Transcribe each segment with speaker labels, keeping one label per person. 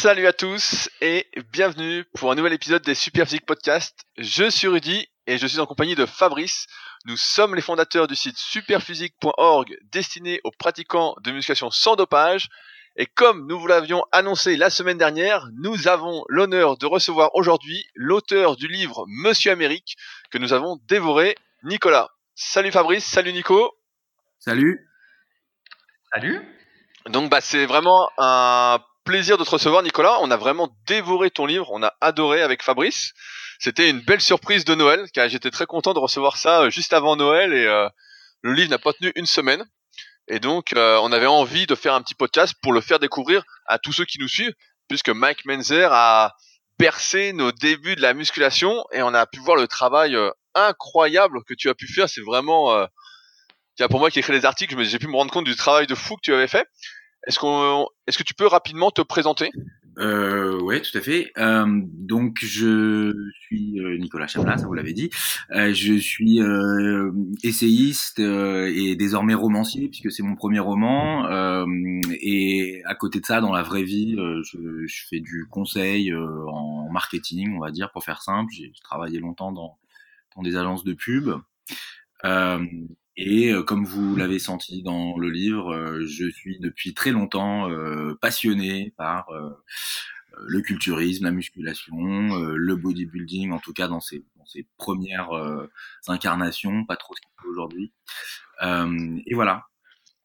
Speaker 1: Salut à tous et bienvenue pour un nouvel épisode des Superphysique Podcast. Je suis Rudy et je suis en compagnie de Fabrice. Nous sommes les fondateurs du site superphysique.org destiné aux pratiquants de musculation sans dopage. Et comme nous vous l'avions annoncé la semaine dernière, nous avons l'honneur de recevoir aujourd'hui l'auteur du livre Monsieur Amérique que nous avons dévoré, Nicolas. Salut Fabrice, salut Nico.
Speaker 2: Salut.
Speaker 3: Salut.
Speaker 1: Donc bah c'est vraiment un plaisir de te recevoir, Nicolas. On a vraiment dévoré ton livre. On a adoré avec Fabrice. C'était une belle surprise de Noël, car j'étais très content de recevoir ça euh, juste avant Noël et euh, le livre n'a pas tenu une semaine. Et donc, euh, on avait envie de faire un petit podcast pour le faire découvrir à tous ceux qui nous suivent, puisque Mike Menzer a bercé nos débuts de la musculation et on a pu voir le travail incroyable que tu as pu faire. C'est vraiment, pour moi qui écris des articles, j'ai pu me rendre compte du travail de fou que tu avais fait. Est-ce qu'on, est-ce que tu peux rapidement te présenter?
Speaker 2: Euh, ouais, tout à fait. Euh, donc, je suis euh, Nicolas Chaplas, ça vous l'avez dit. Euh, je suis euh, essayiste et désormais romancier, puisque c'est mon premier roman. et à côté de ça, dans la vraie vie, je, je, fais du conseil en marketing, on va dire, pour faire simple. J'ai travaillé longtemps dans, dans des agences de pub. Et euh, comme vous l'avez senti dans le livre, euh, je suis depuis très longtemps euh, passionné par le culturisme, la musculation, le bodybuilding, en tout cas dans ses, dans ses premières incarnations, pas trop ce qu'il fait aujourd'hui. et voilà.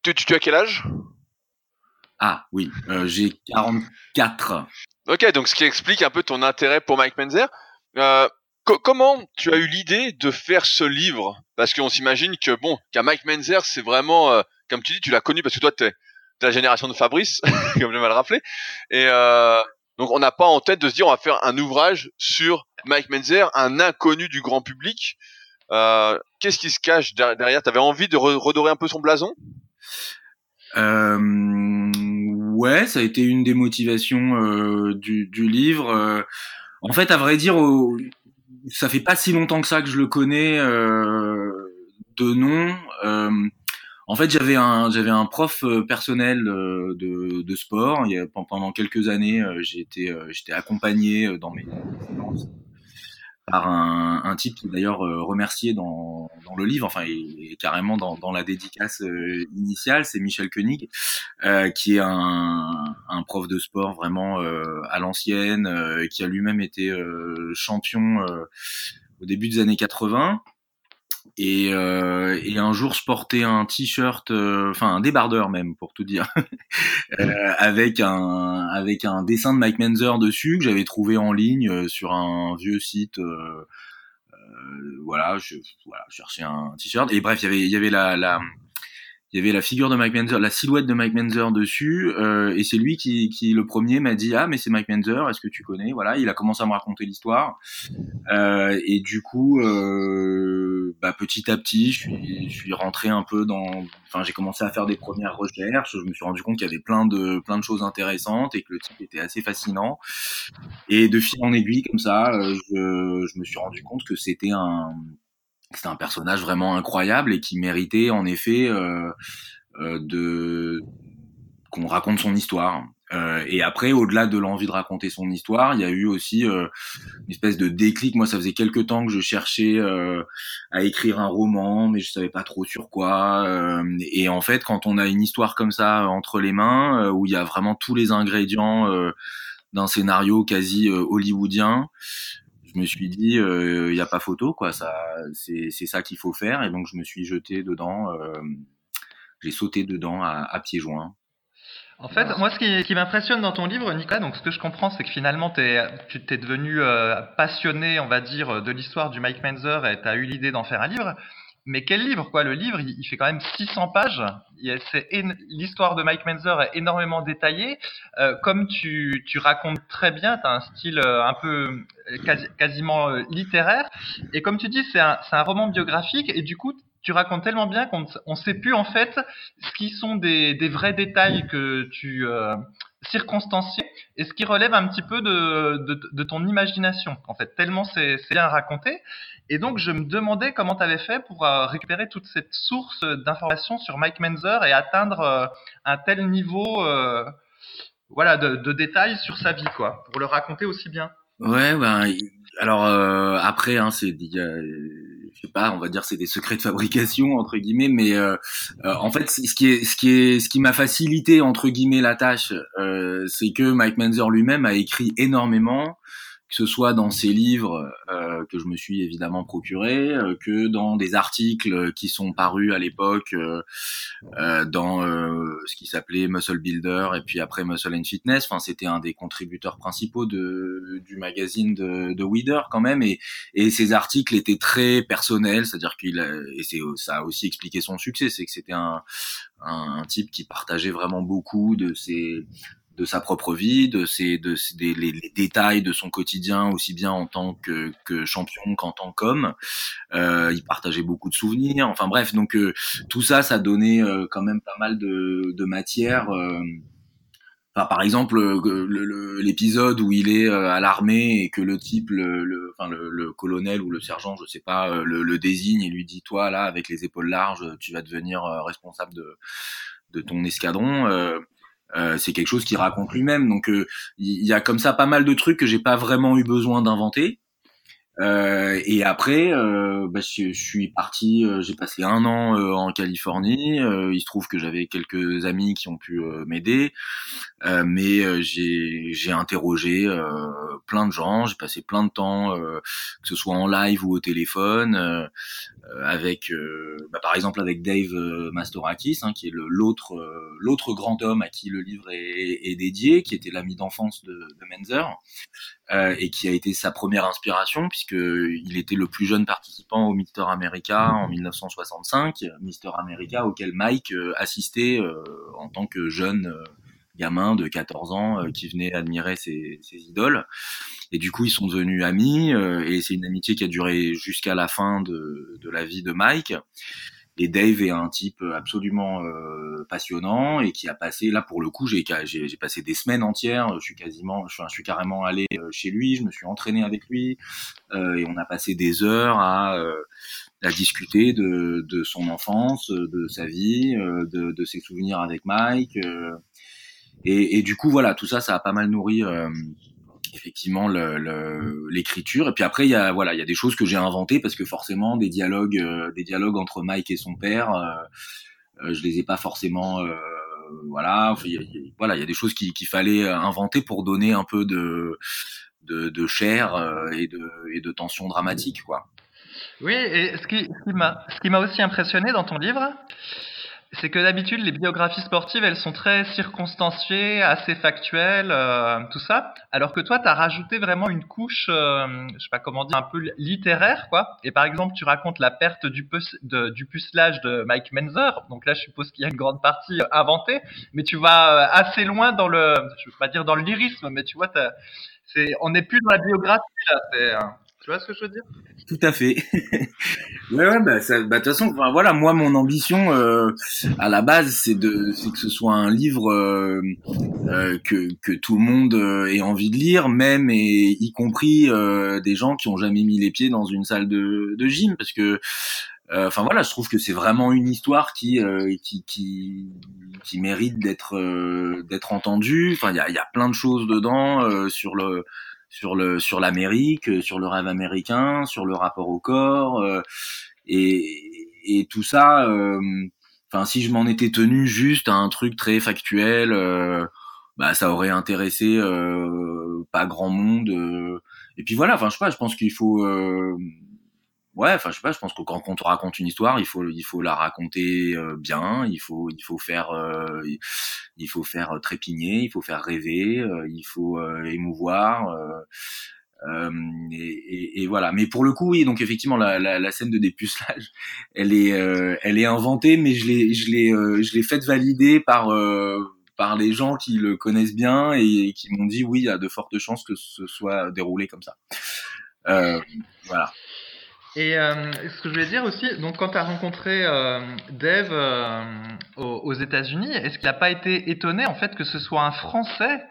Speaker 1: Tu, tu, as quel âge?
Speaker 2: Ah oui, j'ai 44.
Speaker 1: Ok, donc ce qui explique un peu ton intérêt pour Mike Menzer. Euh, comment tu as eu l'idée de faire ce livre? Parce qu'on s'imagine que bon, qu'à Mike Menzer, c'est vraiment, euh, comme tu dis, tu l'as connu parce que toi, tu es la génération de Fabrice, comme je mal rappelé. Et euh, donc, on n'a pas en tête de se dire, on va faire un ouvrage sur Mike Menzer, un inconnu du grand public. Euh, Qu'est-ce qui se cache derrière? T'avais envie de redorer un peu son blason?
Speaker 2: Euh, Ouais, ça a été une des motivations euh, du, du, livre. en fait, à vrai dire, ça fait pas si longtemps que ça que je le connais euh, de nom. Euh, en fait, j'avais un j'avais un prof euh, personnel de, de sport. Il y a, pendant quelques années, j'ai été j'étais accompagné dans mes par un, un type qui d'ailleurs remercié dans, dans le livre, enfin et, carrément dans, dans la dédicace initiale, c'est Michel Koenig, euh, qui est un, un prof de sport vraiment à l'ancienne, qui a lui-même été champion au début des années 80 et, euh, et, un jour je portais un t-shirt, euh, enfin un débardeur même pour tout dire, euh, avec un avec un dessin de Mike Menzer dessus que j'avais trouvé en ligne euh, sur un vieux site. Euh, voilà, je voilà, je cherchais un t-shirt et bref il y avait il y avait la, la il y avait la figure de Mike Menzer, la silhouette de Mike Menzer dessus, euh, et c'est lui qui, qui le premier m'a dit ah mais c'est Mike Menzer, est-ce que tu connais? Voilà, il a commencé à me raconter l'histoire, euh, et du coup, euh, bah, petit à petit, je suis, je suis rentré un peu dans, enfin j'ai commencé à faire des premières recherches, je me suis rendu compte qu'il y avait plein de plein de choses intéressantes et que le type était assez fascinant, et de fil en aiguille comme ça, euh, je, je me suis rendu compte que c'était un c'est un personnage vraiment incroyable et qui méritait en effet euh, euh, de qu'on raconte son histoire. Euh, et après, au-delà de l'envie de raconter son histoire, il y a eu aussi euh, une espèce de déclic. Moi, ça faisait quelques temps que je cherchais euh, à écrire un roman, mais je savais pas trop sur quoi. Euh, et en fait, quand on a une histoire comme ça entre les mains, où il y a vraiment tous les ingrédients d'un scénario quasi hollywoodien, je me suis dit, il euh, n'y a pas photo, quoi. Ça, c'est, c'est ça qu'il faut faire. Et donc, je me suis jeté dedans. Euh, j'ai sauté dedans à, à pieds joints.
Speaker 3: En fait, moi, ce qui, qui m'impressionne dans ton livre, Nicolas, donc ce que je comprends, c'est que finalement, tu t'es devenu euh, passionné, on va dire, de l'histoire du Mike Menzer et tu as eu l'idée d'en faire un livre. Mais quel livre, quoi? Le livre, il, fait quand même 600 pages. C'est l'histoire de Mike Menzer est énormément détaillée. Euh, comme tu, tu, racontes très bien, tu as un style euh, un peu quasi, quasiment euh, littéraire. Et comme tu dis, c'est un, un, roman biographique. Et du coup, tu racontes tellement bien qu'on ne sait plus en fait ce qui sont des, des vrais détails que tu euh, circonstanciés et ce qui relève un petit peu de, de, de ton imagination. En fait, tellement c'est bien raconté. Et donc, je me demandais comment tu avais fait pour euh, récupérer toute cette source d'informations sur Mike Menzer et atteindre euh, un tel niveau, euh, voilà, de, détails sur sa vie, quoi, pour le raconter aussi bien.
Speaker 2: Ouais, ben, alors après, hein, c'est, je sais pas, on va dire c'est des secrets de fabrication entre guillemets, mais en fait, ce qui est, ce qui est, ce qui m'a facilité entre guillemets la tâche, c'est que Mike Menzer lui-même a écrit énormément que ce soit dans ses livres euh, que je me suis évidemment procuré, euh, que dans des articles qui sont parus à l'époque euh, dans ce qui s'appelait Muscle Builder et puis après Muscle and Fitness. Enfin, c'était un des contributeurs principaux de, du magazine de, de Weeder quand même, et, et ces articles étaient très personnels, c'est-à-dire qu'il et ça a aussi expliqué son succès, c'est que c'était un, un type qui partageait vraiment beaucoup de ses de sa propre vie, de ses, de, des, les, détails de son quotidien, aussi bien en tant que, que champion qu'en tant qu'homme. Euh, il partageait beaucoup de souvenirs. Enfin bref, donc euh, tout ça, ça donnait euh, quand même pas mal de, de matière. Euh. Enfin, par exemple, l'épisode où il est à l'armée et que le type, le, enfin, le, colonel ou le sergent, je sais pas, le, le désigne et lui dit, toi là, avec les épaules larges, tu vas devenir responsable de, de ton escadron. Euh, euh, c'est quelque chose qu'il raconte lui-même. Donc il euh, y a comme ça pas mal de trucs que j'ai pas vraiment eu besoin d'inventer. Euh, et après, euh, bah, je, suis parti. Euh, j'ai passé un an en Californie. il se trouve que j'avais quelques amis qui ont pu m'aider, mais j'ai interrogé plein de gens. J'ai passé plein de temps, que ce soit en live ou au téléphone, avec, bah, par exemple, avec Dave Mastorakis, hein, qui est l'autre l'autre grand homme à qui le livre est, est dédié, qui était l'ami d'enfance de, de Menzer. Euh, et qui a été sa première inspiration il était le plus jeune participant au Mister America en 1965, Mister America auquel Mike euh, assistait euh, en tant que jeune gamin de 14 ans qui venait admirer ses, idoles. Et du coup, ils sont devenus amis et c'est une amitié qui a duré jusqu'à la fin de la vie de Mike. Et Dave est un type absolument euh, passionnant et qui a passé, là pour le coup, j'ai passé des semaines entières. Je suis quasiment, je, suis carrément allé euh, chez lui, je me suis entraîné avec lui euh, et on a passé des heures à, euh, à discuter de, de, son enfance, de sa vie, de, de, ses souvenirs avec Mike. Et, et, du coup, voilà, tout ça, ça a pas mal nourri effectivement l'écriture. Et puis après, il y a voilà, il y a des choses que j'ai inventées parce que forcément, des dialogues, euh, des dialogues entre Mike et son père, euh, euh, je les ai pas forcément. voilà, voilà, il y a des choses qu'il fallait inventer pour donner un peu de de, de chair et de et de tension dramatique, quoi.
Speaker 3: Oui, et ce qui, ce qui m'a aussi impressionné dans ton livre, c'est que d'habitude, les biographies sportives, elles sont très circonstanciées, assez factuelles, euh, tout ça. Alors que toi, tu as rajouté vraiment une couche, euh, je sais pas comment dire, un peu littéraire, quoi. Et par exemple, tu racontes la perte du, de, du pucelage de Mike Menzer. Donc là, je suppose qu'il y a une grande partie euh, inventée, mais tu vas assez loin dans le, je veux pas dire dans le lyrisme, mais tu vois, c'est, on n'est plus dans la biographie là. Tu vois ce que je veux dire?
Speaker 2: Tout à fait. ouais, ouais, bah, bah, de toute façon, enfin, voilà, moi, mon ambition euh, à la base, c'est de, c'est que ce soit un livre euh, euh, que que tout le monde euh, ait envie de lire, même et y compris euh, des gens qui ont jamais mis les pieds dans une salle de, de gym, parce que euh, enfin voilà, je trouve que c'est vraiment une histoire qui qui, qui qui mérite d'être d'être entendue. Enfin, il y a, y a plein de choses dedans sur le sur le sur l'Amérique, euh, sur le rêve américain, sur le rapport au corps euh, et, et tout ça. Euh, enfin, si je m'en étais tenu juste à un truc très factuel, bah ça aurait intéressé pas grand monde. et puis voilà. Enfin, je sais pas. Je pense qu'il faut ouais, enfin je sais pas, je pense que quand, on te raconte une histoire, il faut il faut la raconter euh, bien, il faut il faut faire euh, il faut faire trépigner, il faut faire rêver, euh, il faut émouvoir. Et, et, et, voilà. Mais pour le coup, oui. Donc effectivement, la, la, la scène de dépucelage, elle est, elle est inventée, mais je l'ai, je l'ai, je l'ai faite valider par par les gens qui le connaissent bien et qui m'ont dit oui, il y a de fortes chances que ce soit déroulé comme ça. voilà.
Speaker 3: Et euh, ce que je voulais dire aussi, donc quand tu as rencontré euh, Dave euh, aux, aux États-Unis, est-ce qu'il n'a pas été étonné en fait que ce soit un Français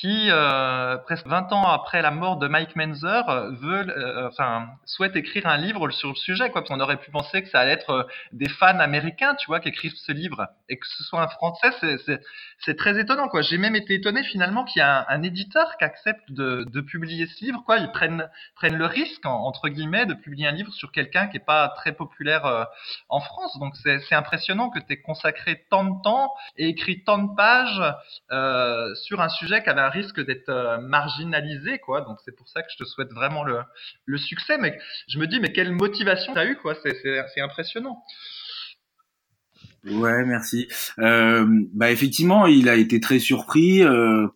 Speaker 3: qui, euh, presque 20 ans après la mort de Mike Menzer, euh, veut, euh, enfin, souhaite écrire un livre sur le sujet, quoi. Parce qu'on aurait pu penser que ça allait être des fans américains, tu vois, qui écrivent ce livre, et que ce soit un Français, c'est très étonnant, quoi. J'ai même été étonné finalement qu'il y a un, éditeur qui accepte de, publier ce livre, quoi. Ils prennent prennent le risque, entre guillemets, de publier un livre sur quelqu'un qui est pas très populaire en France. Donc c'est impressionnant que tu aies consacré tant de temps et écrit tant de pages sur un sujet qui avait risque d'être euh, marginalisé, quoi. Donc c'est pour ça que je te souhaite vraiment le, le succès. Mais je me dis, mais quelle motivation t'as eu, quoi. C'est impressionnant.
Speaker 2: Ouais, merci. Euh, bah effectivement, il a été très surpris, euh,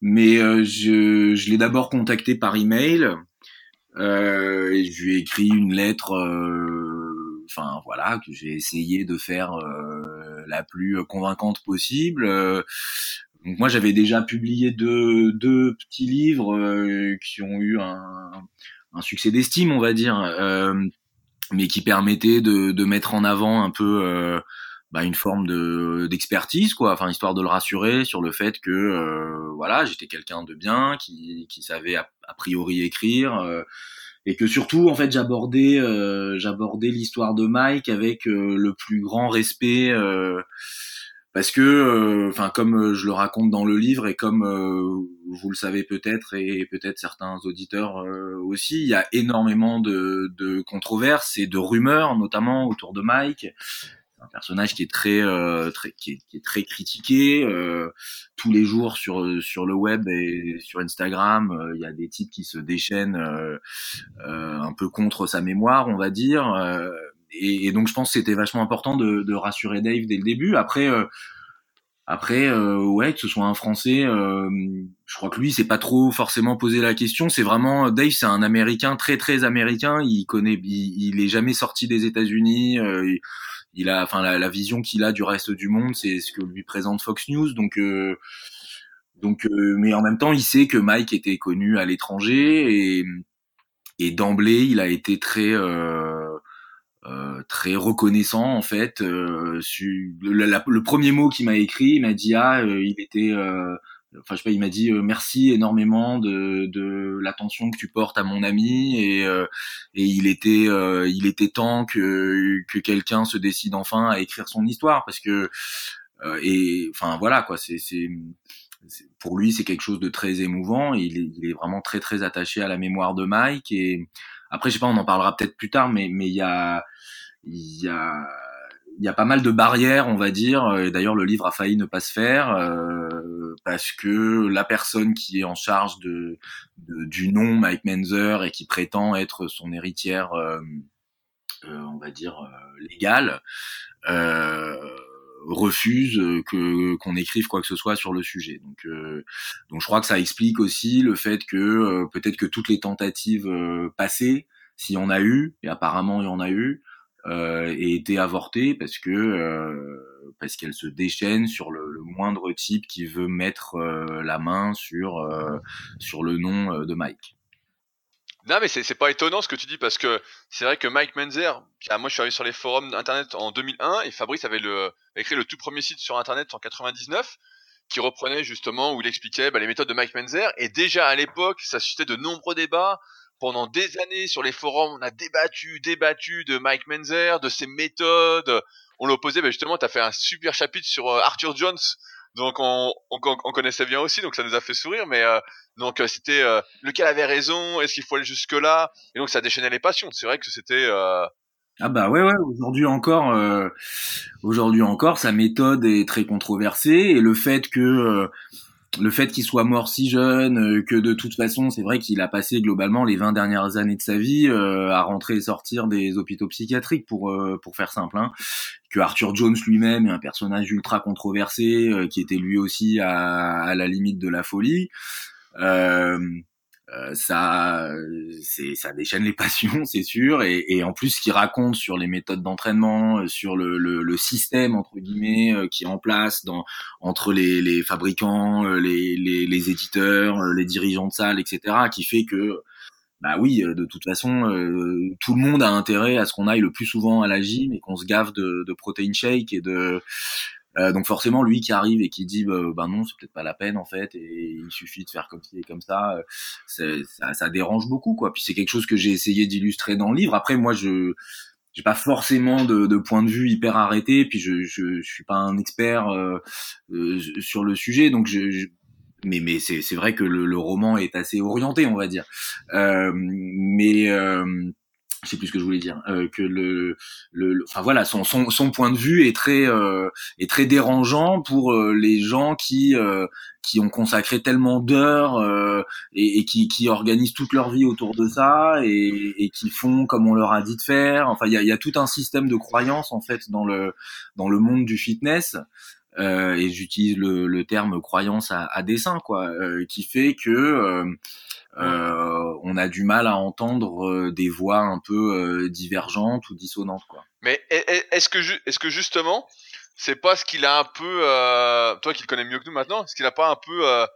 Speaker 2: mais je, je l'ai d'abord contacté par email et je lui ai écrit une lettre. Enfin voilà, que j'ai essayé de faire la plus convaincante possible donc moi j'avais déjà publié deux, deux petits livres euh, qui ont eu un, un succès d'estime, on va dire, euh, mais qui permettaient de, de, mettre en avant un peu euh, bah, une forme de d'expertise, quoi. Enfin histoire de le rassurer sur le fait que euh, voilà j'étais quelqu'un de bien, qui, qui savait a, priori écrire. et que surtout en fait j'abordais j'abordais l'histoire de Mike avec le plus grand respect parce que, euh, enfin, comme euh, je le raconte dans le livre et comme euh, vous le savez peut-être et peut-être certains auditeurs aussi, il y a énormément de, de, controverses et de rumeurs, notamment autour de Mike. Un personnage qui est très, très qui, est, qui, est, très critiqué tous les jours sur sur le web et sur Instagram. Il y a des types qui se déchaînent un peu contre sa mémoire, on va dire et, donc je pense que c'était vachement important de, de, rassurer Dave dès le début. Après, euh, après, euh, ouais, que ce soit un Français, euh, je crois que lui, c'est pas trop forcément posé la question. C'est vraiment Dave, c'est un Américain très très américain. Il connaît, il, est jamais sorti des États-Unis. Il, il, a, enfin, la, la vision qu'il a du reste du monde, c'est ce que lui présente Fox News. Donc donc, mais en même temps, il sait que Mike était connu à l'étranger et, et d'emblée, il a été très euh, euh, très reconnaissant en fait. Euh, le, le, premier mot qu'il m'a écrit, il m'a dit ah euh, il était, enfin je sais pas, il m'a dit merci énormément de, de l'attention que tu portes à mon ami et, et il était il était temps que que quelqu'un se décide enfin à écrire son histoire parce que et enfin voilà quoi c'est pour lui c'est quelque chose de très émouvant il est, il est vraiment très très attaché à la mémoire de Mike et après, je sais pas, on en parlera peut-être plus tard, mais mais il y a il y a il y a pas mal de barrières, on va dire. Et d'ailleurs, le livre a failli ne pas se faire euh, parce que la personne qui est en charge de, du nom Mike Menzer et qui prétend être son héritière, euh, euh, on va dire légale, refuse que qu'on écrive quoi que ce soit sur le sujet. Donc, donc je crois que ça explique aussi le fait que peut-être que toutes les tentatives passées, s'il y en a eu, et apparemment il y en a eu, euh, et été avortée parce que euh, parce qu'elle se déchaîne sur le, le, moindre type qui veut mettre euh, la main sur euh, sur le nom de Mike.
Speaker 1: Non mais c'est pas étonnant ce que tu dis parce que c'est vrai que Mike Menzer, moi je suis arrivé sur les forums internet en 2001 et Fabrice avait le, écrit le tout premier site sur internet en 99 qui reprenait justement où il expliquait bah, les méthodes de Mike Menzer et déjà à l'époque ça suscitait de nombreux débats pendant des années sur les forums, on a débattu, débattu de Mike Menzer, de ses méthodes. On l'opposait, bah justement, tu as fait un super chapitre sur euh, Arthur Jones, donc on, on, on, connaissait bien aussi, donc ça nous a fait sourire. Mais euh, donc euh, c'était lequel avait raison, est-ce qu'il faut aller jusque là Et donc ça déchaînait les passions. C'est vrai que c'était
Speaker 2: ah bah ouais ouais aujourd'hui encore aujourd'hui encore sa méthode est très controversée et le fait que le fait qu'il soit mort si jeune, euh, que de toute façon, c'est vrai qu'il a passé globalement les 20 dernières années de sa vie euh, à rentrer et sortir des hôpitaux psychiatriques, pour euh, pour faire simple. Hein. Que Arthur Jones lui-même est un personnage ultra controversé, qui était lui aussi à, la limite de la folie. Euh, ça, c'est, ça déchaîne les passions, c'est sûr. Et, et, en plus, ce qu'il raconte sur les méthodes d'entraînement, euh, sur le, le, le, système entre guillemets euh, qui est en place dans, entre les, les fabricants, les, les, les, éditeurs, les dirigeants de salle, etc., qui fait que, bah oui, de toute façon, tout le monde a intérêt à ce qu'on aille le plus souvent à la gym et qu'on se gave de, de protein shake et de Euh, donc forcément, lui qui arrive et qui dit, bah, ben non, c'est peut-être pas la peine en fait, et il suffit de faire comme ci et comme ça, ça, ça dérange beaucoup quoi. Puis c'est quelque chose que j'ai essayé d'illustrer dans le livre. Après, moi, je j'ai pas forcément de, de, point de vue hyper arrêté, puis je, je, je suis pas un expert euh, euh, sur le sujet, donc je, mais mais c'est c'est vrai que le, le, roman est assez orienté, on va dire. Euh, mais je sais plus ce que je voulais dire, euh, que le, le, enfin voilà, son, son, son point de vue est très euh, est très dérangeant pour euh, les gens qui euh, qui ont consacré tellement d'heures euh, et, et, qui, qui organisent toute leur vie autour de ça et, et qui font comme on leur a dit de faire. Enfin, il y a, y a tout un système de croyances en fait dans le dans le monde du fitness. et j'utilise le, le, terme croyance à, à dessein, quoi, qui fait que euh, on a du mal à entendre euh, des voix un peu euh, divergentes ou dissonantes quoi.
Speaker 1: Mais est-ce que est-ce que justement c'est pas ce qu'il a un peu toi qui le connais mieux que nous maintenant, est-ce qu'il a pas un peu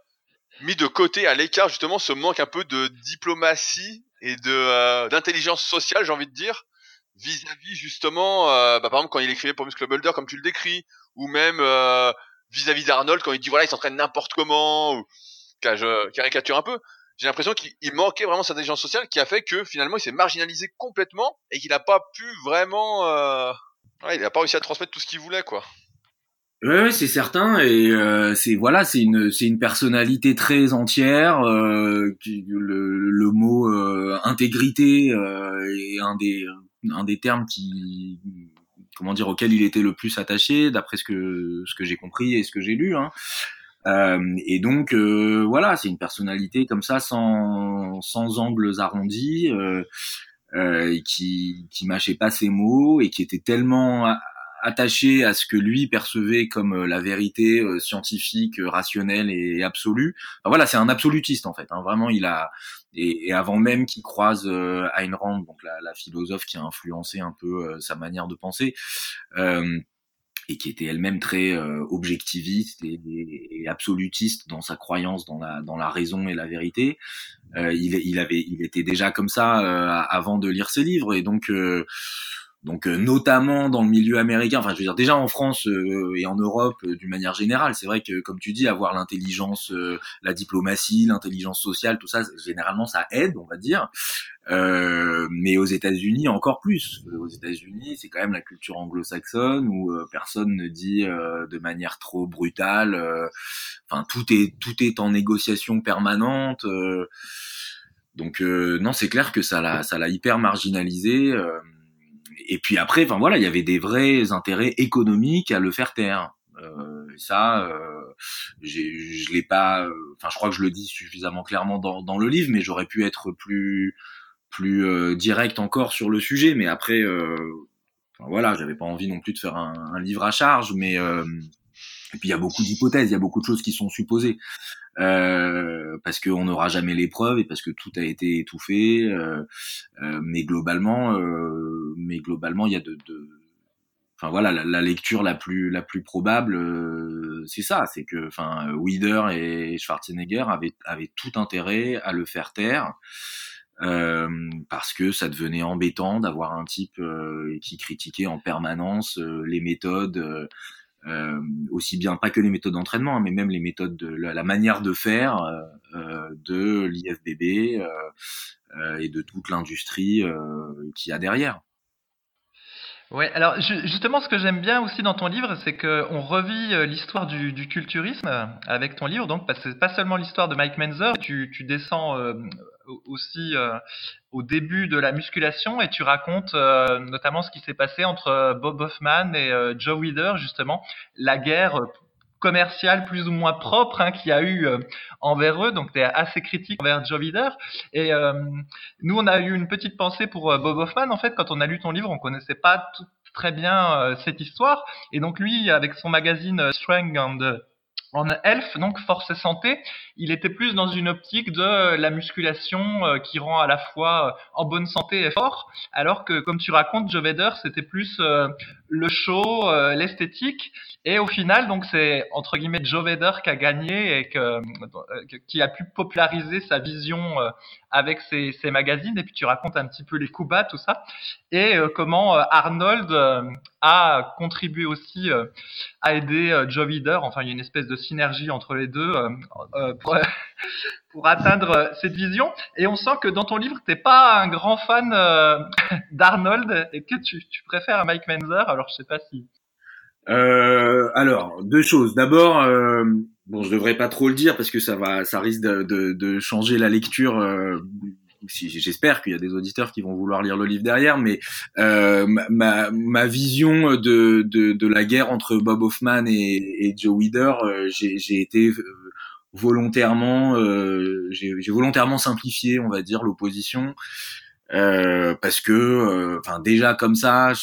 Speaker 1: mis de côté à l'écart justement ce manque un peu de diplomatie et de d'intelligence sociale, j'ai envie de dire, vis-à-vis justement bah, par exemple quand il écrivait pour Muscle Builder comme tu le décris ou même vis-à-vis d'Arnold quand il dit voilà, il s'entraîne n'importe comment ou je caricature un peu j'ai l'impression qu'il manquait vraiment cette intelligence sociale qui a fait que finalement il s'est marginalisé complètement et qu'il n'a pas pu vraiment, euh... ouais, il n'a pas réussi à transmettre tout ce qu'il voulait quoi.
Speaker 2: Ouais, c'est certain et euh, c'est voilà, c'est une c'est une personnalité très entière. Euh, le, le mot euh, intégrité euh, est un des un des termes qui comment dire auquel il était le plus attaché d'après ce que ce que j'ai compris et ce que j'ai lu. Hein. Euh, et donc euh, voilà, c'est une personnalité comme ça, sans, sans angles arrondis, euh, euh, qui qui mâchait pas ses mots et qui était tellement attaché à ce que lui percevait comme la vérité scientifique, rationnelle et absolue. Voilà, c'est un absolutiste en fait. Hein. Vraiment, il a et, avant même qu'il croise Ayn Rand, donc la, la, philosophe qui a influencé un peu sa manière de penser. Et qui était elle-même très euh, objectiviste et, et, absolutiste dans sa croyance dans la dans la raison et la vérité. Euh, il, il avait il était déjà comme ça euh, avant de lire ses livres et donc euh, donc euh, notamment dans le milieu américain, enfin je veux dire déjà en France euh, et en Europe euh, d'une manière générale, c'est vrai que comme tu dis, avoir l'intelligence, la diplomatie, l'intelligence sociale, tout ça, généralement ça aide, on va dire. mais aux États-Unis encore plus. Aux États-Unis, c'est quand même la culture anglo-saxonne où personne ne dit de manière trop brutale. Enfin tout est tout est en négociation permanente. donc non, c'est clair que ça l'a ça l'a hyper marginalisé et puis après, enfin voilà, il y avait des vrais intérêts économiques à le faire taire. Euh, ça, euh, je l'ai pas. Euh, enfin, je crois que je le dis suffisamment clairement dans, dans le livre, mais j'aurais pu être plus plus euh, direct encore sur le sujet. Mais après, euh, enfin, voilà, j'avais pas envie non plus de faire un, un livre à charge, mais et puis il y a beaucoup d'hypothèses, il y a beaucoup de choses qui sont supposées. Euh, parce qu'on n'aura jamais les preuves et parce que tout a été étouffé. Euh, euh, mais globalement, euh, mais globalement, il y a de, de enfin voilà, la, la, lecture la plus la plus probable, euh, c'est ça, c'est que, enfin, Weider et Schwarzenegger avaient avaient tout intérêt à le faire taire. Euh, parce que ça devenait embêtant d'avoir un type qui critiquait en permanence les méthodes euh, aussi bien pas que les méthodes d'entraînement, hein, mais même les méthodes de la, manière de faire euh, euh de l'IFBB et de toute l'industrie qui a derrière.
Speaker 3: Ouais, alors justement, ce que j'aime bien aussi dans ton livre, c'est qu'on revit l'histoire du, culturisme avec ton livre, donc c'est pas seulement l'histoire de Mike Menzer, tu, descends aussi euh, au début de la musculation et tu racontes euh, notamment ce qui s'est passé entre euh, Bob Hoffman et Joe Weider, justement, la guerre commerciale plus ou moins propre hein, qu'il y a eu envers eux. Donc, tu es assez critique envers Joe Weider. Et nous, on a eu une petite pensée pour Bob Hoffman. En fait, quand on a lu ton livre, on connaissait pas tout, très bien cette histoire. Et donc, lui, avec son magazine Strength and en Elf, donc force et santé, il était plus dans une optique de la musculation euh, qui rend à la fois euh, en bonne santé et fort, alors que comme tu racontes, Joe Vedder, c'était plus euh, le show, l'esthétique, et au final, donc c'est entre guillemets Joe Vedder qui a gagné et qui a pu populariser sa vision avec ses, ses, magazines, et puis tu racontes un petit peu les coups bas, tout ça, et comment Arnold a contribué aussi à aider Joe Vedder, enfin il y a une espèce de synergie entre les deux euh, euh, pour, atteindre cette vision. Et on sent que dans ton livre, t'es pas un grand fan euh, d'Arnold et que tu, préfères Mike Menzer? Alors je sais pas si.
Speaker 2: alors deux choses. D'abord, bon, je devrais pas trop le dire parce que ça va, ça risque de, changer la lecture j'espère qu'il y a des auditeurs qui vont vouloir lire le livre derrière, mais euh, ma, ma, vision de, de, de, la guerre entre Bob Hoffman et, Joe Weider, euh, j'ai été euh, volontairement, euh, j'ai volontairement simplifié, on va dire, l'opposition, euh, parce que, enfin déjà comme ça,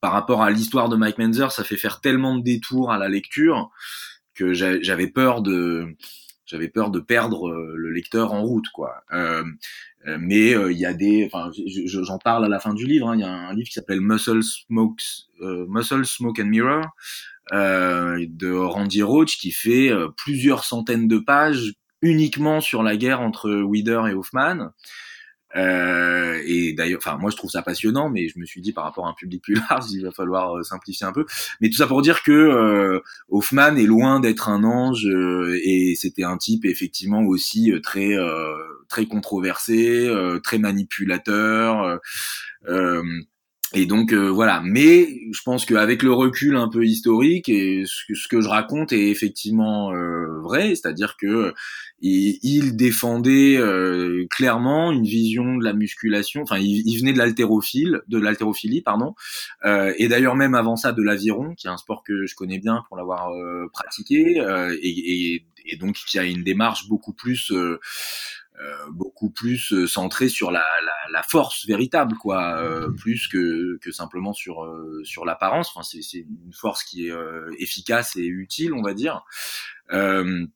Speaker 2: par rapport à l'histoire de Mike Menzer, ça fait faire tellement de détours à la lecture que j'avais peur de j'avais peur de perdre euh, le lecteur en route quoi euh, euh mais il y a des enfin j'en parle à la fin du livre hein. il y a un livre qui s'appelle Muscle Smokes Muscle Smoke and Mirror de Randy Roach qui fait plusieurs centaines de pages uniquement sur la guerre entre Weider et Hoffman euh, et d'ailleurs, enfin moi je trouve ça passionnant, mais je me suis dit par rapport à un public plus large, il va falloir euh, simplifier un peu. Mais tout ça pour dire que euh, Hoffman est loin d'être un ange euh, et c'était un type effectivement aussi très très controversé, très manipulateur. Et donc voilà, mais je pense qu'avec le recul un peu historique et ce que, je raconte est effectivement vrai, c'est-à-dire que et il défendait euh, clairement une vision de la musculation. Enfin, il, venait de l'haltérophile, de l'haltérophilie, pardon. Euh, et d'ailleurs même avant ça de l'aviron, qui est un sport que je connais bien pour l'avoir euh, pratiqué, et, et, donc qui a une démarche beaucoup plus beaucoup plus centrée sur la, la, la, force véritable, quoi, plus que, que simplement sur sur l'apparence. Enfin, c'est une force qui est efficace et utile, on va dire. Euh,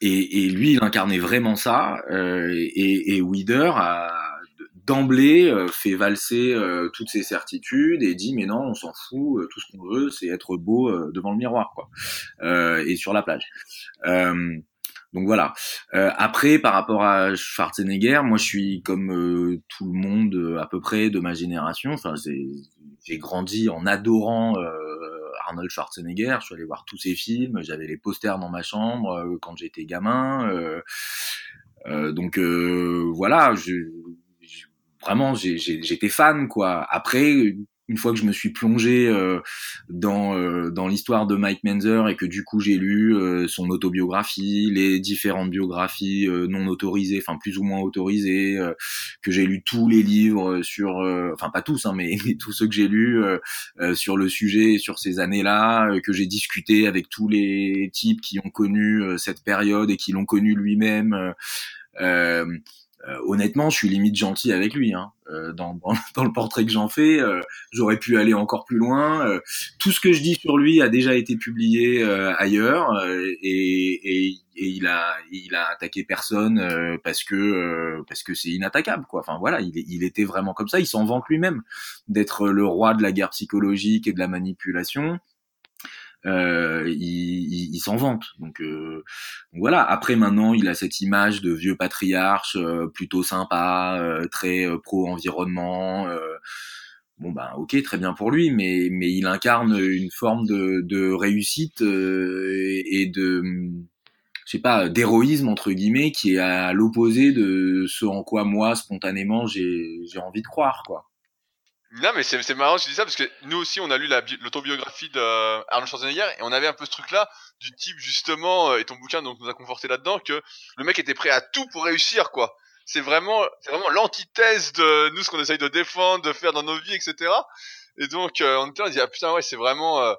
Speaker 2: et, et, lui, il incarnait vraiment ça. Euh, et, et a d'emblée euh, fait valser euh, toutes ses certitudes et dit mais non, on s'en fout, tout ce qu'on veut, c'est être beau devant le miroir, quoi, et sur la plage. Donc voilà. après, par rapport à Schwarzenegger, moi je suis comme tout le monde à peu près de ma génération. Enfin, j'ai grandi en adorant Arnold Schwarzenegger. Je suis allé voir tous ses films. J'avais les posters dans ma chambre euh, quand j'étais gamin. Euh, euh, donc voilà, je, vraiment j'étais fan quoi. Après une fois que je me suis plongé euh, dans euh, dans l'histoire de Mike Menzer et que du coup j'ai lu euh, son autobiographie, les différentes biographies non autorisées, enfin plus ou moins autorisées, que j'ai lu tous les livres sur, enfin pas tous, hein, mais, tous ceux que j'ai lus sur le sujet, sur ces années-là, que j'ai discuté avec tous les types qui ont connu cette période et qui l'ont connu lui-même. Euh, euh, honnêtement, je suis limite gentil avec lui. Hein. Euh, dans, dans, le portrait que j'en fais, euh, j'aurais pu aller encore plus loin. tout ce que je dis sur lui a déjà été publié ailleurs et, et, et, il a il a attaqué personne parce que parce que c'est inattaquable quoi. Enfin voilà, il, il était vraiment comme ça. Il s'en vante lui-même d'être le roi de la guerre psychologique et de la manipulation euh, il, il, s'en vante. Donc, euh, voilà. Après maintenant, il a cette image de vieux patriarche euh, plutôt sympa, euh, très euh, pro environnement. bon ben ok, très bien pour lui, mais mais il incarne une forme de, de réussite et de je sais pas d'héroïsme entre guillemets qui est à l'opposé de ce en quoi moi spontanément j'ai j'ai envie de croire quoi.
Speaker 1: Non, mais c'est marrant, je dis ça parce que nous aussi, on a lu l'autobiographie d'Arnold Schwarzenegger et on avait un peu ce truc-là du type justement, euh, et ton bouquin donc nous a conforté là-dedans que le mec était prêt à tout pour réussir, quoi. C'est vraiment, c'est vraiment l'antithèse de nous ce qu'on essaye de défendre, de faire dans nos vies, etc. Et donc euh, on était, on dit ah putain ouais, c'est vraiment, euh,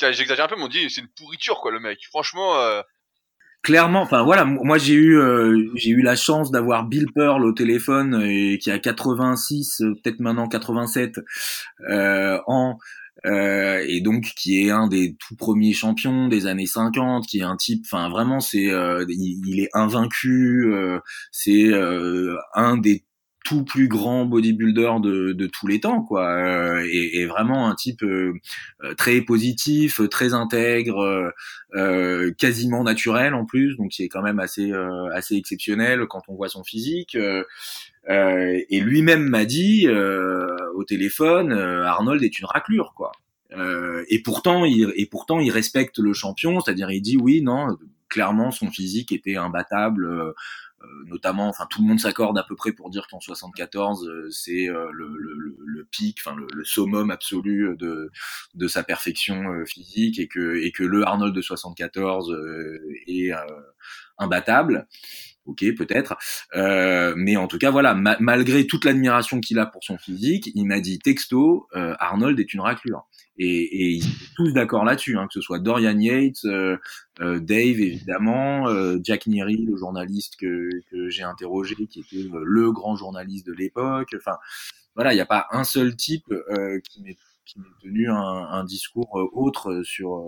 Speaker 1: j'exagère un peu, mais on dit c'est une pourriture quoi le mec. Franchement. Euh,
Speaker 2: clairement, enfin voilà, moi j'ai eu euh, j'ai eu la chance d'avoir Bill Pearl au téléphone et qui a 86, euh, peut-être maintenant 87 euh, ans. euh, et donc qui est un des tout premiers champions des années 50, qui est un type, enfin vraiment c'est, euh, il, est invaincu, euh, c'est un des tout plus grand bodybuilder de, de tous les temps, quoi, euh, et, et, vraiment un type euh, euh, très positif, très intègre, euh, quasiment naturel en plus, donc qui est quand même assez assez exceptionnel quand on voit son physique. et lui-même m'a dit au téléphone, Arnold est une raclure, quoi. et pourtant, il, et pourtant, il respecte le champion, c'est-à-dire il dit oui, non, clairement son physique était imbattable euh, notamment, enfin tout le monde s'accorde à peu près pour dire qu'en 74 euh, c'est euh, le, le, le, pic, enfin le, le, summum absolu de, de sa perfection physique et que, et que le Arnold de 74 est imbattable ok peut-être. Euh, mais en tout cas voilà malgré toute l'admiration qu'il a pour son physique il m'a dit texto euh, Arnold est une raclure. Et, et ils sont tous d'accord là-dessus hein, que ce soit Dorian Yates euh, euh Dave évidemment euh, Jack Neary le journaliste que, que j'ai interrogé qui était le grand journaliste de l'époque. Enfin voilà il n'y a pas un seul type qui m'ait tenu un, un, discours autre sur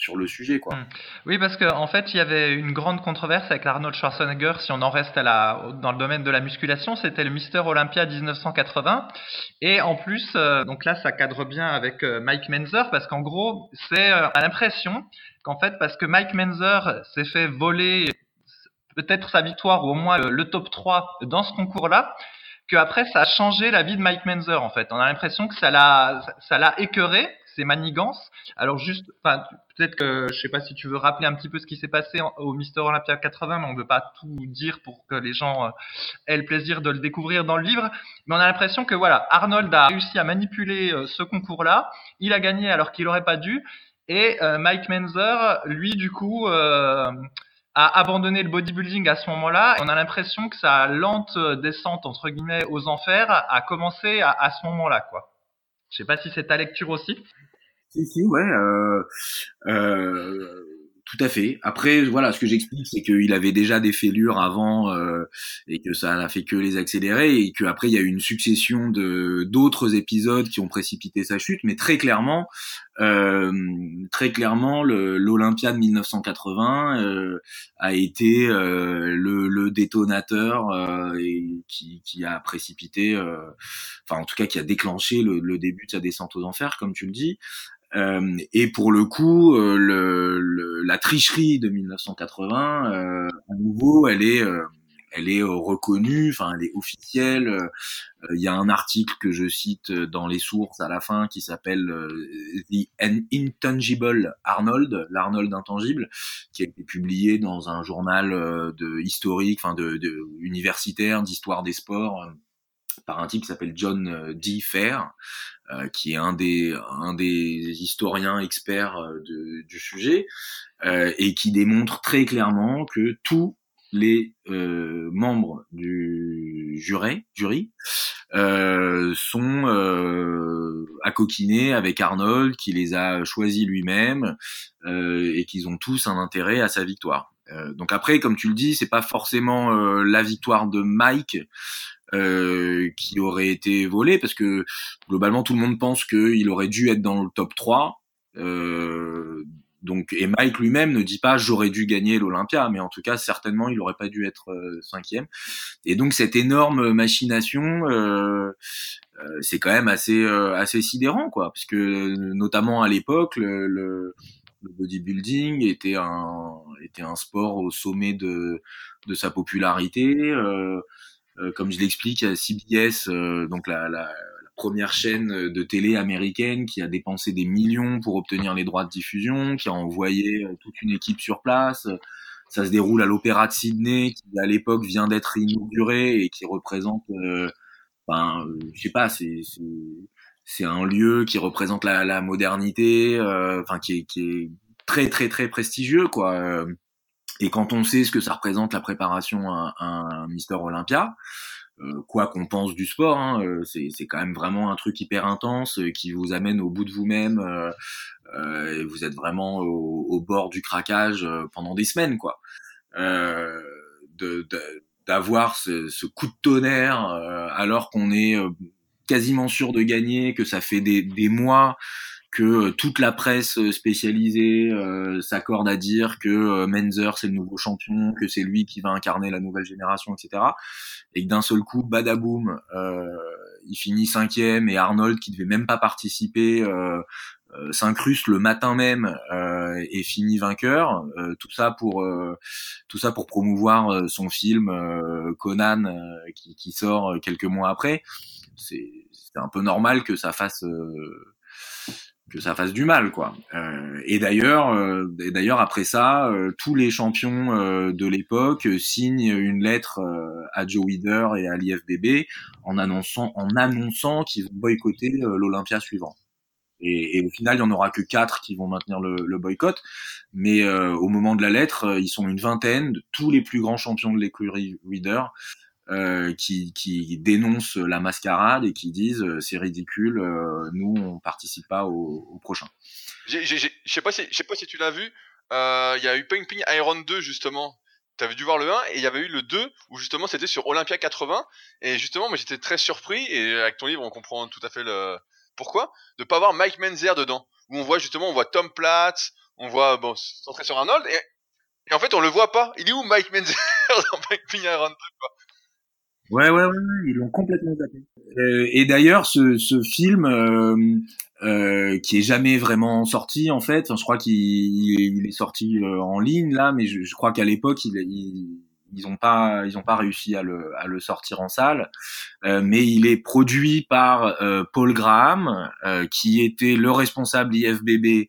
Speaker 2: sur le sujet, quoi. Hmm.
Speaker 3: Oui, parce qu'en en fait, il y avait une grande controverse avec Arnold Schwarzenegger, si on en reste à la, dans le domaine de la musculation, c'était le Mister Olympia 1980. Et en plus, euh, donc là, ça cadre bien avec euh, Mike Menzer, parce qu'en gros, c'est euh, à l'impression qu'en fait, parce que Mike Menzer s'est fait voler peut-être sa victoire ou au moins le, top 3 dans ce concours-là, qu'après, ça a changé la vie de Mike Menzer, en fait. On a l'impression que ça l'a écœuré, ses manigances. Alors juste, peut-être que je sais pas si tu veux rappeler un petit peu ce qui s'est passé au Mister Olympia 80, mais on veut pas tout dire pour que les gens euh, aient le plaisir de le découvrir dans le livre. Mais on a l'impression que voilà, Arnold a réussi à manipuler euh, ce concours-là. Il a gagné alors qu'il aurait pas dû. Et euh, Mike Menzer, lui, du coup, a abandonné le bodybuilding à ce moment-là. On a l'impression que sa lente descente entre guillemets aux enfers a commencé à, à ce moment-là, quoi. Je sais pas si c'est ta lecture aussi.
Speaker 2: Si, si, ouais. Euh, euh, tout à fait. Après, voilà, ce que j'explique, c'est qu'il avait déjà des fêlures avant euh, et que ça n'a fait que les accélérer et qu'après il y a eu une succession de d'autres épisodes qui ont précipité sa chute. Mais très clairement, euh, très clairement, l'Olympia de 1980 euh, a été euh, le, le, détonateur euh, et qui, qui, a précipité, enfin en tout cas qui a déclenché le, le, début de sa descente aux enfers, comme tu le dis. Euh, et pour le coup, euh, le, la tricherie de 1980, euh, à nouveau, elle est, elle est reconnue, enfin, elle est officielle. Il y a un article que je cite dans les sources à la fin qui s'appelle The Intangible Arnold, l'Arnold intangible, qui a été publié dans un journal de historique, enfin, de, de universitaire, d'histoire des sports par un type qui s'appelle John D. Fair, euh, qui est un des, un des historiens experts euh, de, du sujet, euh, et qui démontre très clairement que tous les euh, membres du jury, jury euh, sont euh, coquiner avec Arnold, qui les a choisis lui-même, et qu'ils ont tous un intérêt à sa victoire. donc après, comme tu le dis, c'est pas forcément la victoire de Mike euh, qui aurait été volé parce que globalement tout le monde pense qu'il aurait dû être dans le top 3. Euh, donc et Mike lui-même ne dit pas j'aurais dû gagner l'Olympia, mais en tout cas certainement il aurait pas dû être euh, cinquième. Et donc cette énorme machination, euh, euh c'est quand même assez assez sidérant quoi, parce que notamment à l'époque le, le, le, bodybuilding était un était un sport au sommet de de sa popularité. Euh, euh, comme je l'explique, CBS, euh, donc la, la, première chaîne de télé américaine qui a dépensé des millions pour obtenir les droits de diffusion, qui a envoyé euh, toute une équipe sur place. Ça se déroule à l'Opéra de Sydney, qui à l'époque vient d'être inauguré et qui représente, euh, ben, je sais pas, c'est c'est un lieu qui représente la, la modernité, enfin qui est, qui est très très très prestigieux quoi. Et quand on sait ce que ça représente la préparation à, un Mister Olympia, euh, quoi qu'on pense du sport, hein, euh, c'est quand même vraiment un truc hyper intense euh, qui vous amène au bout de vous-même. Euh, et vous êtes vraiment au, au bord du craquage pendant des semaines, quoi. D'avoir ce, ce, coup de tonnerre alors qu'on est quasiment sûr de gagner, que ça fait des, des mois que toute la presse spécialisée s'accorde à dire que Menzer c'est le nouveau champion, que c'est lui qui va incarner la nouvelle génération, etc. Et que d'un seul coup, badaboum, il finit cinquième et Arnold qui devait même pas participer euh, s'incruste le matin même euh, et finit vainqueur. Euh, tout ça pour tout ça pour promouvoir son film Conan qui, qui, sort quelques mois après. C'est un peu normal que ça fasse que ça fasse du mal quoi. Euh, et d'ailleurs, euh, d'ailleurs après ça, euh, tous les champions de l'époque signent une lettre à Joe Weider et à l'IFBB en annonçant en annonçant qu'ils vont boycotter l'Olympia suivant. Et, et, au final, il y en aura que quatre qui vont maintenir le, le boycott. Mais euh, au moment de la lettre, euh, ils sont une vingtaine de tous les plus grands champions de l'écurie Reader euh, qui, qui, dénoncent la mascarade et qui disent euh, c'est ridicule, nous on participe pas au, prochain.
Speaker 1: Je sais pas si sais pas si tu l'as vu. Il y a eu Ping Ping Iron 2 justement. Tu avais dû voir le 1 et il y avait eu le 2 où justement c'était sur Olympia 80 et justement moi j'étais très surpris et avec ton livre on comprend tout à fait le, pourquoi De pas avoir Mike Menzer dedans, où on voit justement, on voit Tom Platz, on voit bon centré sur Arnold, et, en fait on le voit pas. Il est où Mike Menzer dans Mike Iron 2 quoi?
Speaker 2: Ouais, ouais, ouais, ils l'ont complètement zappé. Euh, et d'ailleurs, ce, ce film, euh, euh, qui est jamais vraiment sorti en fait, enfin, je crois qu'il il est sorti euh, en ligne là, mais je, je crois qu'à l'époque, il, il, ils ont pas ils ont pas réussi à le, à le sortir en salle euh, mais il est produit par euh, Paul Graham qui était le responsable IFBB